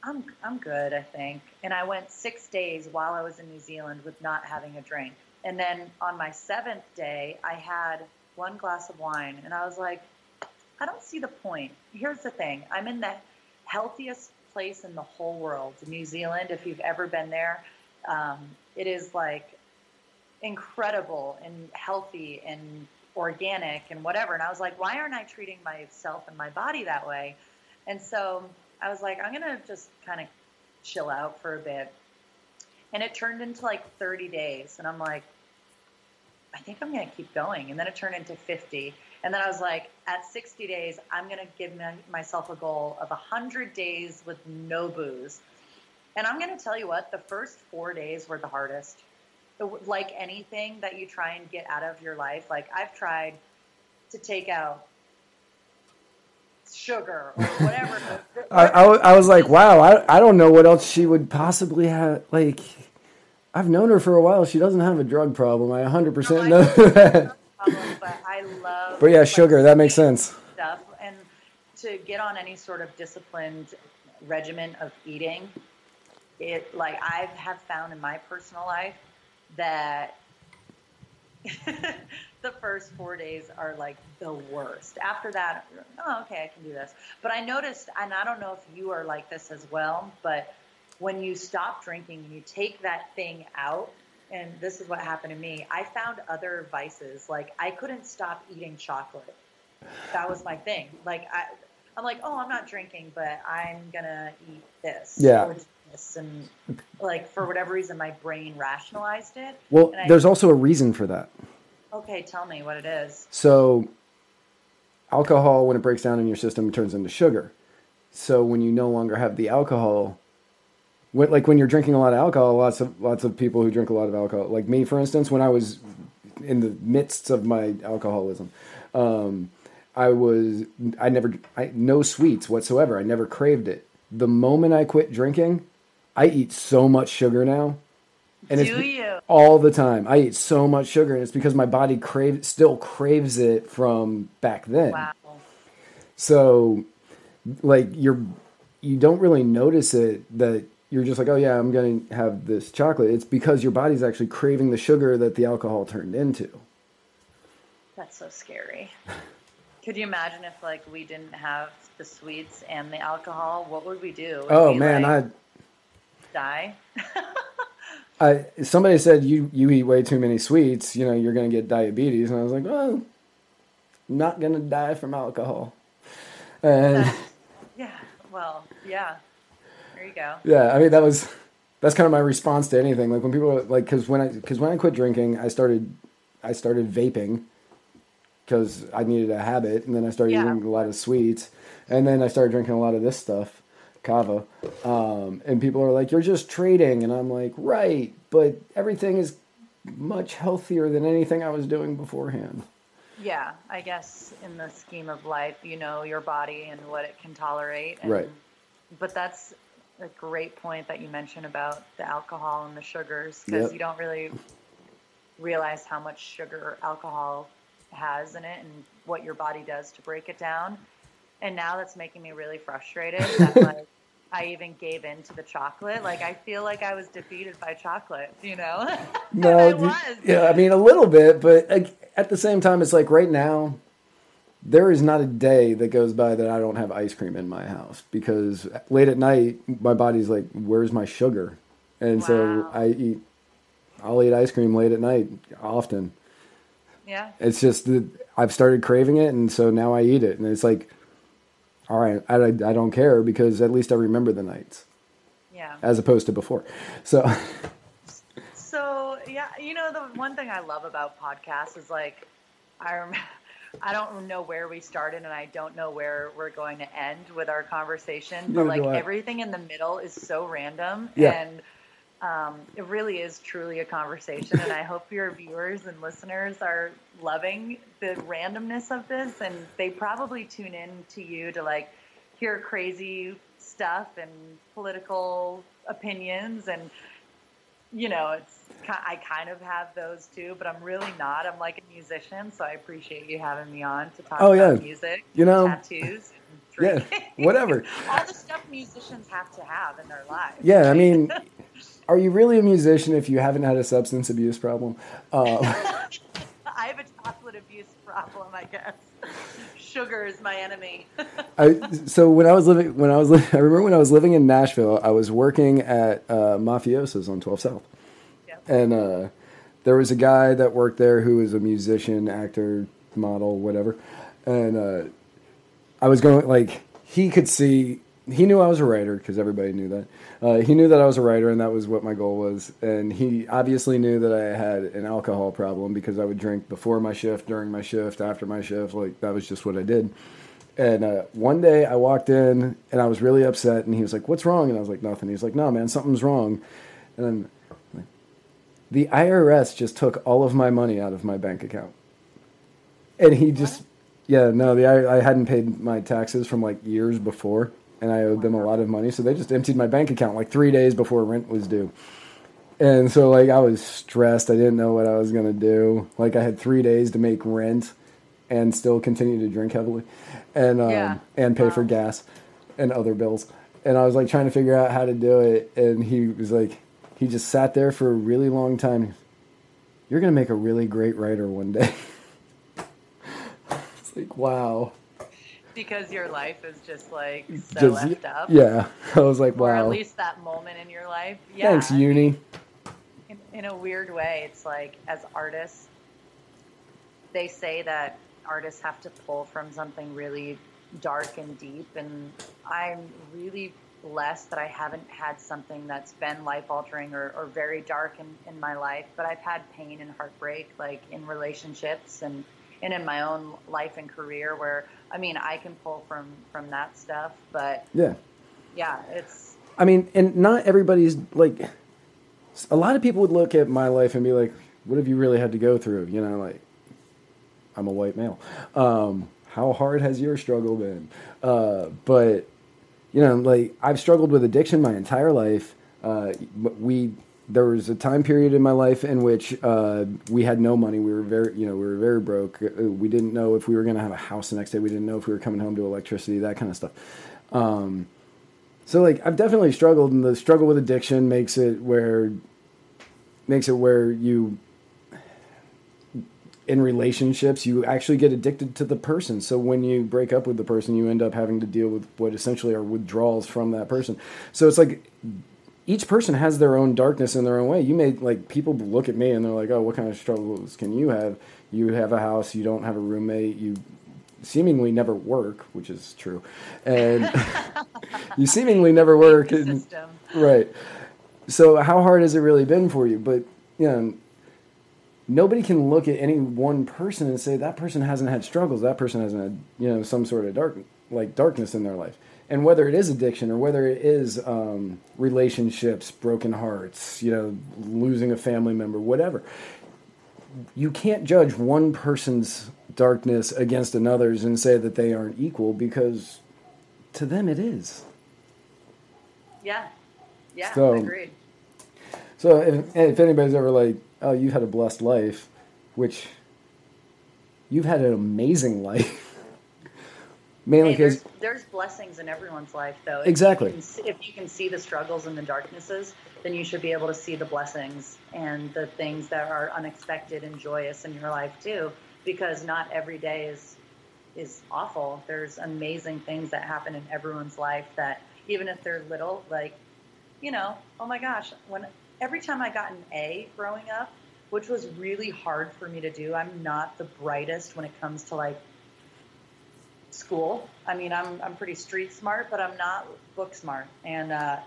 I'm, I'm good, I think. And I went six days while I was in New Zealand with not having a drink. And then on my seventh day, I had one glass of wine. And I was like, I don't see the point. Here's the thing I'm in the healthiest place in the whole world, New Zealand. If you've ever been there, um, it is like incredible and healthy and organic and whatever. And I was like, why aren't I treating myself and my body that way? And so I was like, I'm going to just kind of chill out for a bit. And it turned into like 30 days. And I'm like, I think I'm going to keep going. And then it turned into 50. And then I was like, at 60 days, I'm going to give my, myself a goal of 100 days with no booze. And I'm going to tell you what, the first four days were the hardest. Like anything that you try and get out of your life, like I've tried to take out sugar or whatever. I, I, I was like, wow, I, I don't know what else she would possibly have. Like, I've known her for a while. She doesn't have a drug problem. I 100% No, know that. problem, but I love. But yeah, like, sugar, that makes sense. Stuff and to get on any sort of disciplined regimen of eating, it like I have found in my personal life that the first four days are like the worst. After that, oh, okay, I can do this. But I noticed, and I don't know if you are like this as well, but when you stop drinking and you take that thing out, and this is what happened to me, I found other vices. Like I couldn't stop eating chocolate. That was my thing. Like I, I'm like, oh, I'm not drinking, but I'm gonna eat this. Yeah. this. And like for whatever reason, my brain rationalized it. Well, I- there's also a reason for that. Okay, tell me what it is. So, alcohol, when it breaks down in your system, turns into sugar. So, when you no longer have the alcohol, when, like when you're drinking a lot of alcohol, lots of lots of people who drink a lot of alcohol, like me, for instance, when I was in the midst of my alcoholism, um, I was I never I no sweets whatsoever. I never craved it. The moment I quit drinking, I eat so much sugar now. And Do you? all the time. I eat so much sugar, and it's because my body crave still craves it from back then. Wow. So, like you're you don't really notice it that you're just like, oh yeah, I'm gonna have this chocolate. It's because your body's actually craving the sugar that the alcohol turned into. That's so scary. Could you imagine if like we didn't have the sweets and the alcohol? What would we do? Would Oh we, man, like, I. die. I, somebody said you you eat way too many sweets, you know, you're gonna get diabetes, and I was like, well, I'm not gonna die from alcohol. And yeah. Well, yeah. There you go. yeah, I mean that was that's kind of my response to anything. Like when people are, like, because when I because when I quit drinking, I started I started vaping because I needed a habit, and then I started Yeah, eating a lot of sweets, and then I started drinking a lot of this stuff, kava, um, and people are like, "You're just trading," and I'm like, "Right," but everything is much healthier than anything I was doing beforehand. Yeah, I guess in the scheme of life, you know your body and what it can tolerate. And, Right. But that's a great point that you mentioned about the alcohol and the sugars because Yep. you don't really realize how much sugar alcohol has in it and what your body does to break it down. And now that's making me really frustrated that like I even gave in to the chocolate. Like I feel like I was defeated by chocolate, you know? No, I was. yeah, I mean a little bit, but at the same time, it's like right now, there is not a day that goes by that I don't have ice cream in my house because late at night, my body's like, "Where's my sugar?" And so I eat, I'll eat ice cream late at night often. Yeah. It's just that I've started craving it, and so now I eat it, and it's like, all right, I, I don't care because at least I remember the nights Yeah. as opposed to before. So So yeah, you know the one thing I love about podcasts is like I rem- I don't know where we started and I don't know where we're going to end with our conversation, but Neither like everything in the middle is so random Yeah. and um, it really is truly a conversation and I hope your viewers and listeners are loving the randomness of this and they probably tune in to you to like hear crazy stuff and political opinions and you know, it's I kind of have those too, but I'm really not. I'm like a musician, so I appreciate you having me on to talk Oh, about yeah. music, You know, tattoos, yeah, whatever. All the stuff musicians have to have in their lives. Yeah, I mean, are you really a musician if you haven't had a substance abuse problem? Uh, I have a chocolate abuse problem, I guess. Sugar is my enemy. I, so when I was living, when I was, li- I remember when I was living in Nashville, I was working at uh, Mafiaoza's on 12 South, Yeah. and uh, there was a guy that worked there who was a musician, actor, model, whatever, and uh, I was going like he could see. He knew I was a writer because everybody knew that. Uh, he knew that I was a writer, and that was what my goal was. And he obviously knew that I had an alcohol problem because I would drink before my shift, during my shift, after my shift. Like that was just what I did. And uh, one day I walked in and I was really upset, and he was like, "What's wrong?" And I was like, "Nothing." He's like, "No, man, something's wrong." And then like, the IRS just took all of my money out of my bank account, and he just, yeah, no, the I, I hadn't paid my taxes from like years before, and I owed them a lot of money, so they just emptied my bank account like three days before rent was due. And so like I was stressed. I didn't know what I was gonna do. Like I had three days to make rent and still continue to drink heavily, and um, Yeah. and pay for gas and other bills. And I was like trying to figure out how to do it. And he was like, he just sat there for a really long time. You're gonna make a really great writer one day. it's like wow. Because your life is just like so Just- effed up. Yeah, I was like wow. Or at least that moment in your life. Yeah. Thanks, uni. in, in a weird way, it's like as artists, they say that artists have to pull from something really dark and deep, and I'm really blessed that I haven't had something that's been life altering or, or very dark in, in my life, but I've had pain and heartbreak, like in relationships and and in my own life and career, where I mean, I can pull from from that stuff, but Yeah. yeah, it's I mean, and not everybody's like. A lot of people would look at my life and be like, "What have you really had to go through?" You know, like I'm a white male. Um, how hard has your struggle been? Uh, but you know, like I've struggled with addiction my entire life. Uh, we there was a time period in my life in which uh, we had no money. We were very, you know, we were very broke. Uh, We didn't know if we were going to have a house the next day. We didn't know if we were coming home to electricity, that kind of stuff. Um, so like I've definitely struggled, and the struggle with addiction makes it where makes it where you in relationships you actually get addicted to the person. So when you break up with the person, you end up having to deal with what essentially are withdrawals from that person. So it's like each person has their own darkness in their own way. You may like people look at me and they're like, "Oh, what kind of struggles can you have? You have a house, you don't have a roommate, you seemingly never work, which is true, and you seemingly never work." And, right. So how hard has it really been for you? But you know, nobody can look at any one person and say that person hasn't had struggles. That person hasn't had you know some sort of dark like darkness in their life. And whether it is addiction or whether it is um, relationships, broken hearts, you know, losing a family member, whatever, you can't judge one person's darkness against another's and say that they aren't equal because to them it is. Yeah. Yeah, So- agreed. So if, if anybody's ever like, oh, you've had a blessed life, which you've had an amazing life, mainly Hey, there's, because there's blessings in everyone's life, though. If Exactly. You see, if you can see the struggles and the darknesses, then you should be able to see the blessings and the things that are unexpected and joyous in your life too. Because not every day is is awful. There's amazing things that happen in everyone's life that even if they're little, like you know, oh my gosh, when every time I got an A growing up, which was really hard for me to do. I'm not the brightest when it comes to like school. I mean, I'm I'm pretty street smart, but I'm not book smart. And uh,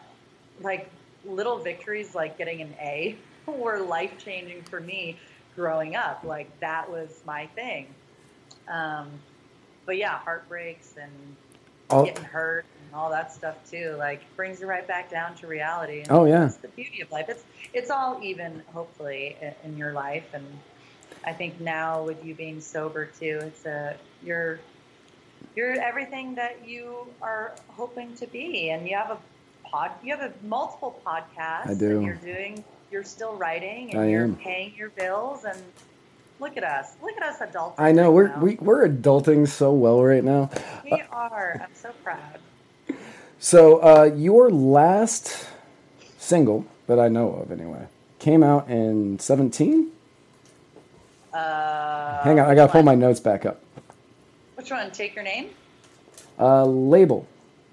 like little victories, like getting an A, were life changing for me growing up. Like that was my thing. Um, but yeah, heartbreaks and All- getting hurt and all that stuff too, like brings you right back down to reality. And Oh, yeah. that's the beauty of life. It's it's all even, hopefully, i- in your life. And I think now with you being sober too, it's a you're you're everything that you are hoping to be, and you have a pod, you have a multiple podcasts. I do. And you're doing, you're still writing, and I you're am. paying your bills, and look at us, look at us adults. I know right we're now. we, we're adulting so well right now. we are. I'm so proud. So uh, your last single that I know of, anyway, came out in seventeen. Uh, Hang on, I gotta pull my notes back up. Which one? Take your name. Uh, label.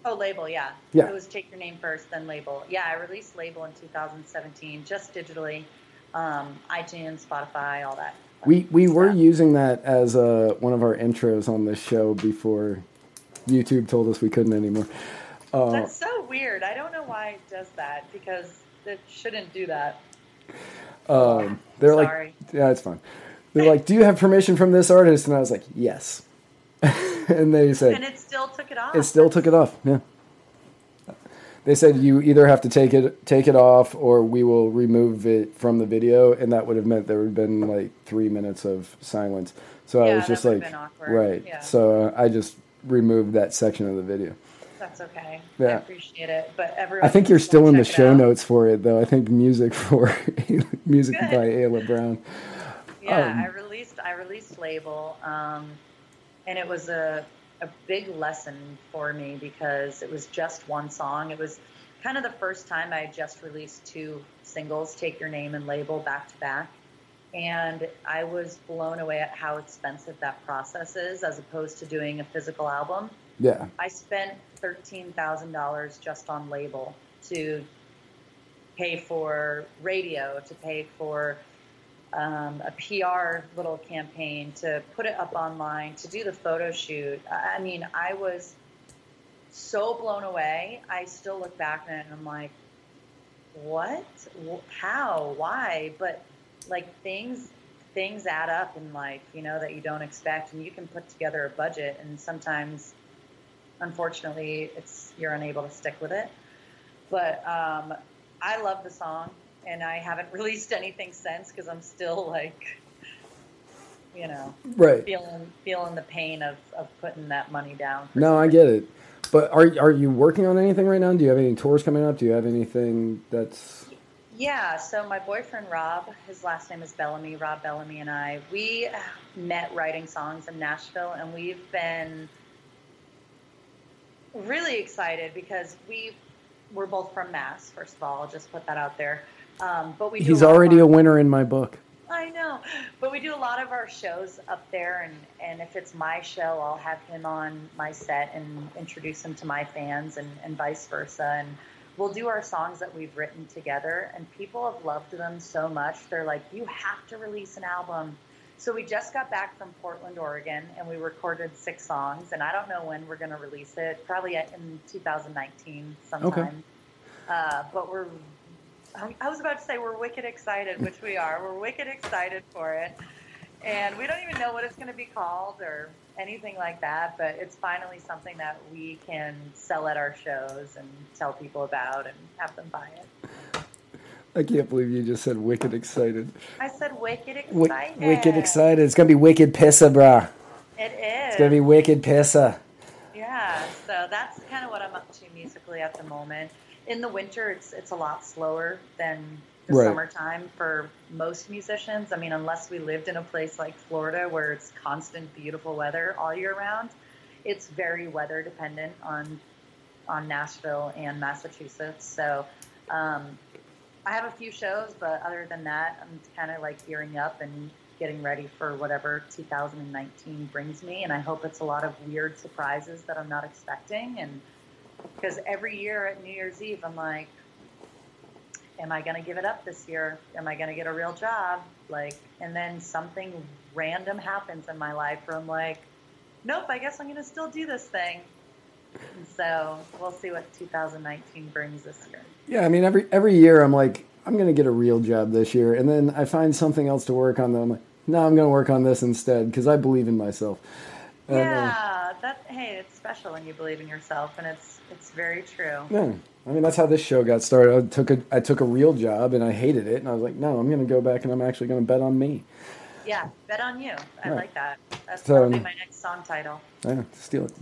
Oh, label, yeah. Yeah. It was take your name first, then label. Yeah, I released label in 2017, just digitally, um, iTunes, Spotify, all that. We we were using that as uh, one of our intros on this show before YouTube told us we couldn't anymore. Uh, That's so weird. I don't know why it does that because it shouldn't do that. um, they're Sorry. like, yeah, it's fine. They're like, do you have permission from this artist? And I was like, yes. and they said, And it still took it off. It still took it off. Yeah. They said you either have to take it take it off or we will remove it from the video, and that would have meant there would have been like three minutes of silence. So I was just like, have been awkward. right. Yeah. So uh, I just removed that section of the video. That's okay. Yeah. I appreciate it. But everyone I think you're still in the show notes for it, though. I think music for music Good. by Ayla Brown. Yeah, Um, I released I released label, um, and it was a a big lesson for me because it was just one song. It was kind of the first time I had just released two singles, "Take Your Name" and "Label" back to back, and I was blown away at how expensive that process is as opposed to doing a physical album. Yeah. I spent thirteen thousand dollars just on label to pay for radio, to pay for um, a PR little campaign, to put it up online, to do the photo shoot. I mean, I was so blown away. I still look back on it and I'm like, what? How? Why? But like things things add up in life, you know, that you don't expect, and you can put together a budget, and sometimes unfortunately it's you're unable to stick with it but um, i love the song and i haven't released anything since because i'm still like you know Right. feeling feeling the pain of, of putting that money down No, I get it. But are are you working on anything right now? Do you have any tours coming up? Do you have anything that's Yeah, so my boyfriend Rob, his last name is Bellamy, Rob Bellamy, and I, we met writing songs in Nashville, and we've been really excited because we we're both from Mass. First of all, I'll just put that out there. Um, but we do He's a lot of already a winner in my book. I know, but we do a lot of our shows up there, and and if it's my show, I'll have him on my set and introduce him to my fans, and and vice versa, and we'll do our songs that we've written together, and people have loved them so much. They're like, you have to release an album. So we just got back from Portland, Oregon, and we recorded six songs, and I don't know when we're going to release it. Probably in 2019 sometime. Uh, but we're I I was about to say we're wicked excited, which we are. We're wicked excited for it. And we don't even know what it's going to be called or anything like that, but it's finally something that we can sell at our shows and tell people about and have them buy it. I can't believe you just said wicked excited. I said wicked Wi- excited. wicked excited. It's gonna be wicked pissa, brah. It is. It's gonna be wicked pissa. Yeah, so that's kind of what I'm up to musically at the moment. In the winter, it's it's a lot slower than the Right. summertime for most musicians. I mean, unless we lived in a place like Florida where it's constant beautiful weather all year round, it's very weather dependent on on Nashville and Massachusetts. So um, I have a few shows, but other than that, I'm kind of like gearing up and getting ready for whatever 2019 brings me. And I hope it's a lot of weird surprises that I'm not expecting. And because every year at New Year's Eve, I'm like, am I going to give it up this year? Am I going to get a real job? Like, and then something random happens in my life where I'm like, nope, I guess I'm going to still do this thing. And so we'll see what 2019 brings this year. Yeah, I mean, every every year I'm like, I'm going to get a real job this year, and then I find something else to work on. Then I'm like, no, I'm going to work on this instead because I believe in myself. And, yeah, uh, that hey, it's special when you believe in yourself, and it's it's very true. Yeah, I mean that's how this show got started. I took a I took a real job and I hated it, and I was like, no, I'm going to go back and I'm actually going to bet on me. Yeah, bet on you. I yeah. like that. That's so, probably my next song title. Yeah, steal it.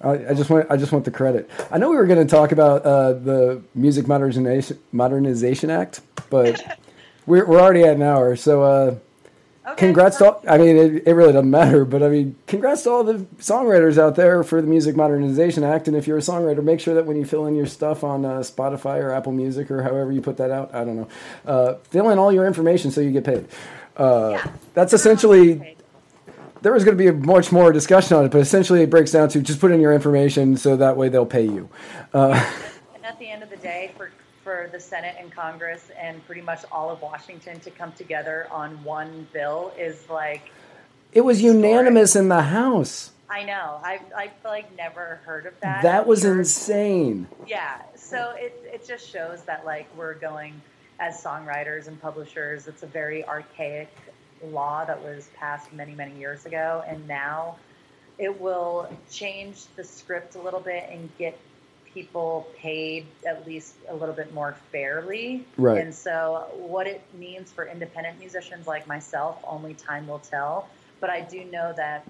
I, I, just want I just want the credit. I know we were going to talk about uh, the Music Modernization Modernization Act, but we're we're already at an hour, so. Uh, Okay, congrats to all, I mean, it, it really doesn't matter, but I mean, congrats to all the songwriters out there for the Music Modernization Act. And if you're a songwriter, make sure that when you fill in your stuff on uh, Spotify or Apple Music or however you put that out, I don't know, uh, fill in all your information so you get paid. Uh, yeah. That's essentially. There was going to be a much more discussion on it, but essentially it breaks down to just put in your information so that way they'll pay you. Uh, and at the end of the day, for for the Senate and Congress and pretty much all of Washington to come together on one bill is like. It was unanimous in the House. I know. I I like never heard of that. That was insane. Yeah. So it it just shows that like we're going as songwriters and publishers. It's a very archaic law that was passed many many years ago, and now it will change the script a little bit and get people paid at least a little bit more fairly. Right. And so, what it means for independent musicians like myself, only time will tell. But I do know that,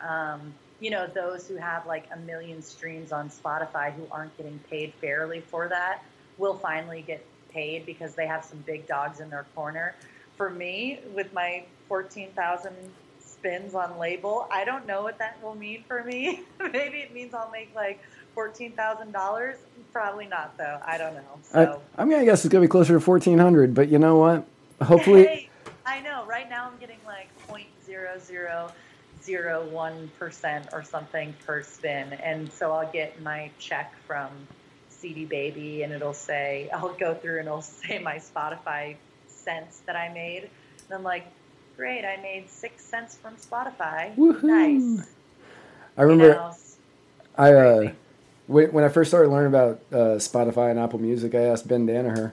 um, you know, those who have like a million streams on Spotify who aren't getting paid fairly for that will finally get paid because they have some big dogs in their corner. For me, with my 14,000 spins on label, I don't know what that will mean for me. Maybe it means I'll make like fourteen thousand dollars? Probably not, though. I don't know. So I, am gonna guess it's gonna be closer to fourteen hundred. But you know what? Hopefully, hey, I know. Right now, I'm getting like point zero zero zero one percent or something per spin, and so I'll get my check from CD Baby, and it'll say I'll go through and it'll say my Spotify cents that I made, and I'm like, great, I made six cents from Spotify. Woohoo. Nice. I remember. You know, I uh, when I first started learning about uh, Spotify and Apple Music, I asked Ben Danaher,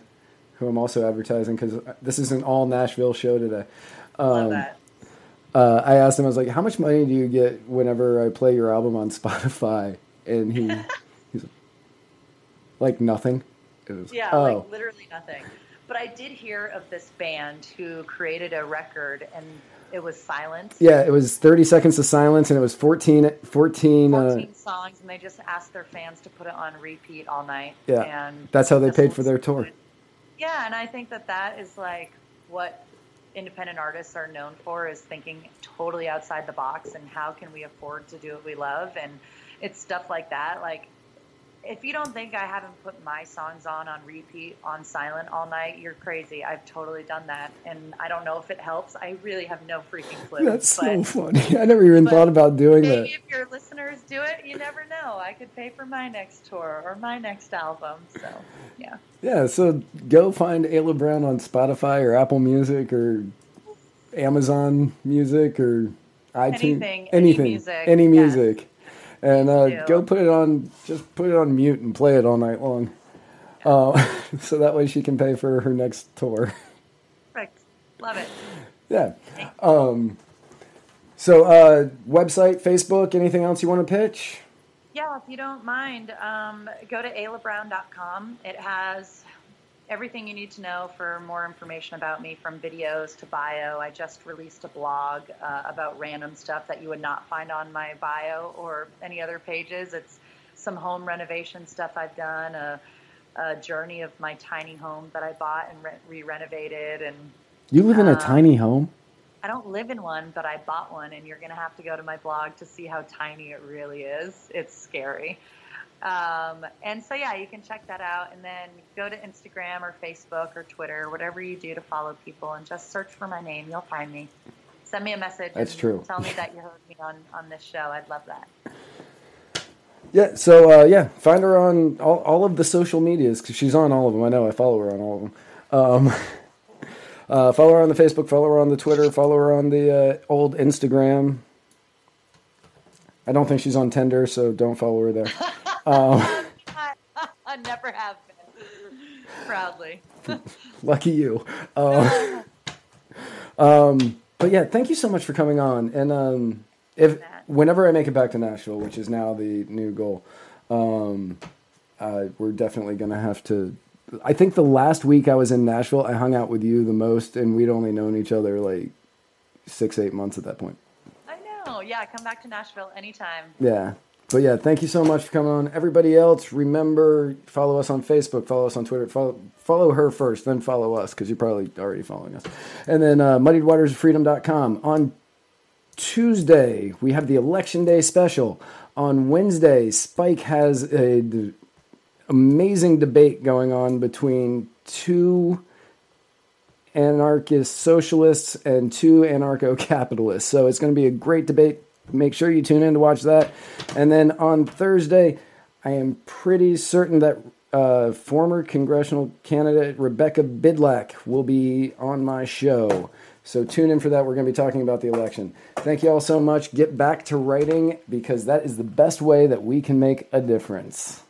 who I'm also advertising because this is an all Nashville show today. Um, Love that. Uh, I asked him, I was like, "How much money do you get whenever I play your album on Spotify?" And he, he's like, "Nothing." Was, yeah, oh. like literally nothing. But I did hear of this band who created a record and it was silence. Yeah, it was 30 seconds of silence, and it was 14, 14, 14 uh, songs, and they just asked their fans to put it on repeat all night. Yeah, and that's how they paid for their tour. Yeah, and I think that that is like what independent artists are known for is thinking totally outside the box and how can we afford to do what we love and it's stuff like that like if you don't think I haven't put my songs on on repeat on silent all night, you're crazy. I've totally done that, and I don't know if it helps. I really have no freaking clue. That's but, so funny. I never even thought about doing maybe that. Maybe if your listeners do it, you never know. I could pay for my next tour or my next album. So yeah. Yeah. So go find Ayla Brown on Spotify or Apple Music or Amazon Music or iTunes. Anything. Anything. Any music. Any music. Yes and uh, go put it on. Just put it on mute and play it all night long. Uh, so that way she can pay for her next tour. Perfect. Love it. Yeah. Um, so uh, website, Facebook, anything else you want to pitch? Yeah, if you don't mind, um, go to aylabrown.com. It has everything you need to know for more information about me from videos to bio. I just released a blog uh, about random stuff that you would not find on my bio or any other pages. It's some home renovation stuff I've done, a, a journey of my tiny home that I bought and re renovated. And you live in a um, tiny home. I don't live in one, but I bought one, and you're going to have to go to my blog to see how tiny it really is. It's scary. Um, and so, yeah, you can check that out and then go to Instagram or Facebook or Twitter, whatever you do to follow people, and just search for my name. You'll find me. Send me a message. That's true. Tell me that you heard me on, on this show. I'd love that. Yeah, so uh, yeah, find her on all, all of the social medias because she's on all of them. I know I follow her on all of them. Um, uh, follow her on the Facebook, follow her on the Twitter, follow her on the uh, old Instagram. I don't think she's on Tinder, so don't follow her there. Um, I never have been. Proudly. lucky you. Uh, um, but yeah, thank you so much for coming on. And um, if whenever I make it back to Nashville, which is now the new goal, um, uh, we're definitely going to have to. I think the last week I was in Nashville, I hung out with you the most, and we'd only known each other like six, eight months at that point. I know. Yeah, come back to Nashville anytime. Yeah. But yeah, thank you so much for coming on. Everybody else, remember, follow us on Facebook, follow us on Twitter, follow, follow her first, then follow us because you're probably already following us. And then uh, muddiedwatersfreedom.com. On Tuesday, we have the Election Day special. On Wednesday, Spike has a d- amazing debate going on between two anarchist socialists and two anarcho capitalists. So it's going to be a great debate. Make sure you tune in to watch that. And then on Thursday, I am pretty certain that uh, former congressional candidate Rebecca Bidlack will be on my show. So tune in for that. We're going to be talking about the election. Thank you all so much. Get back to writing because that is the best way that we can make a difference.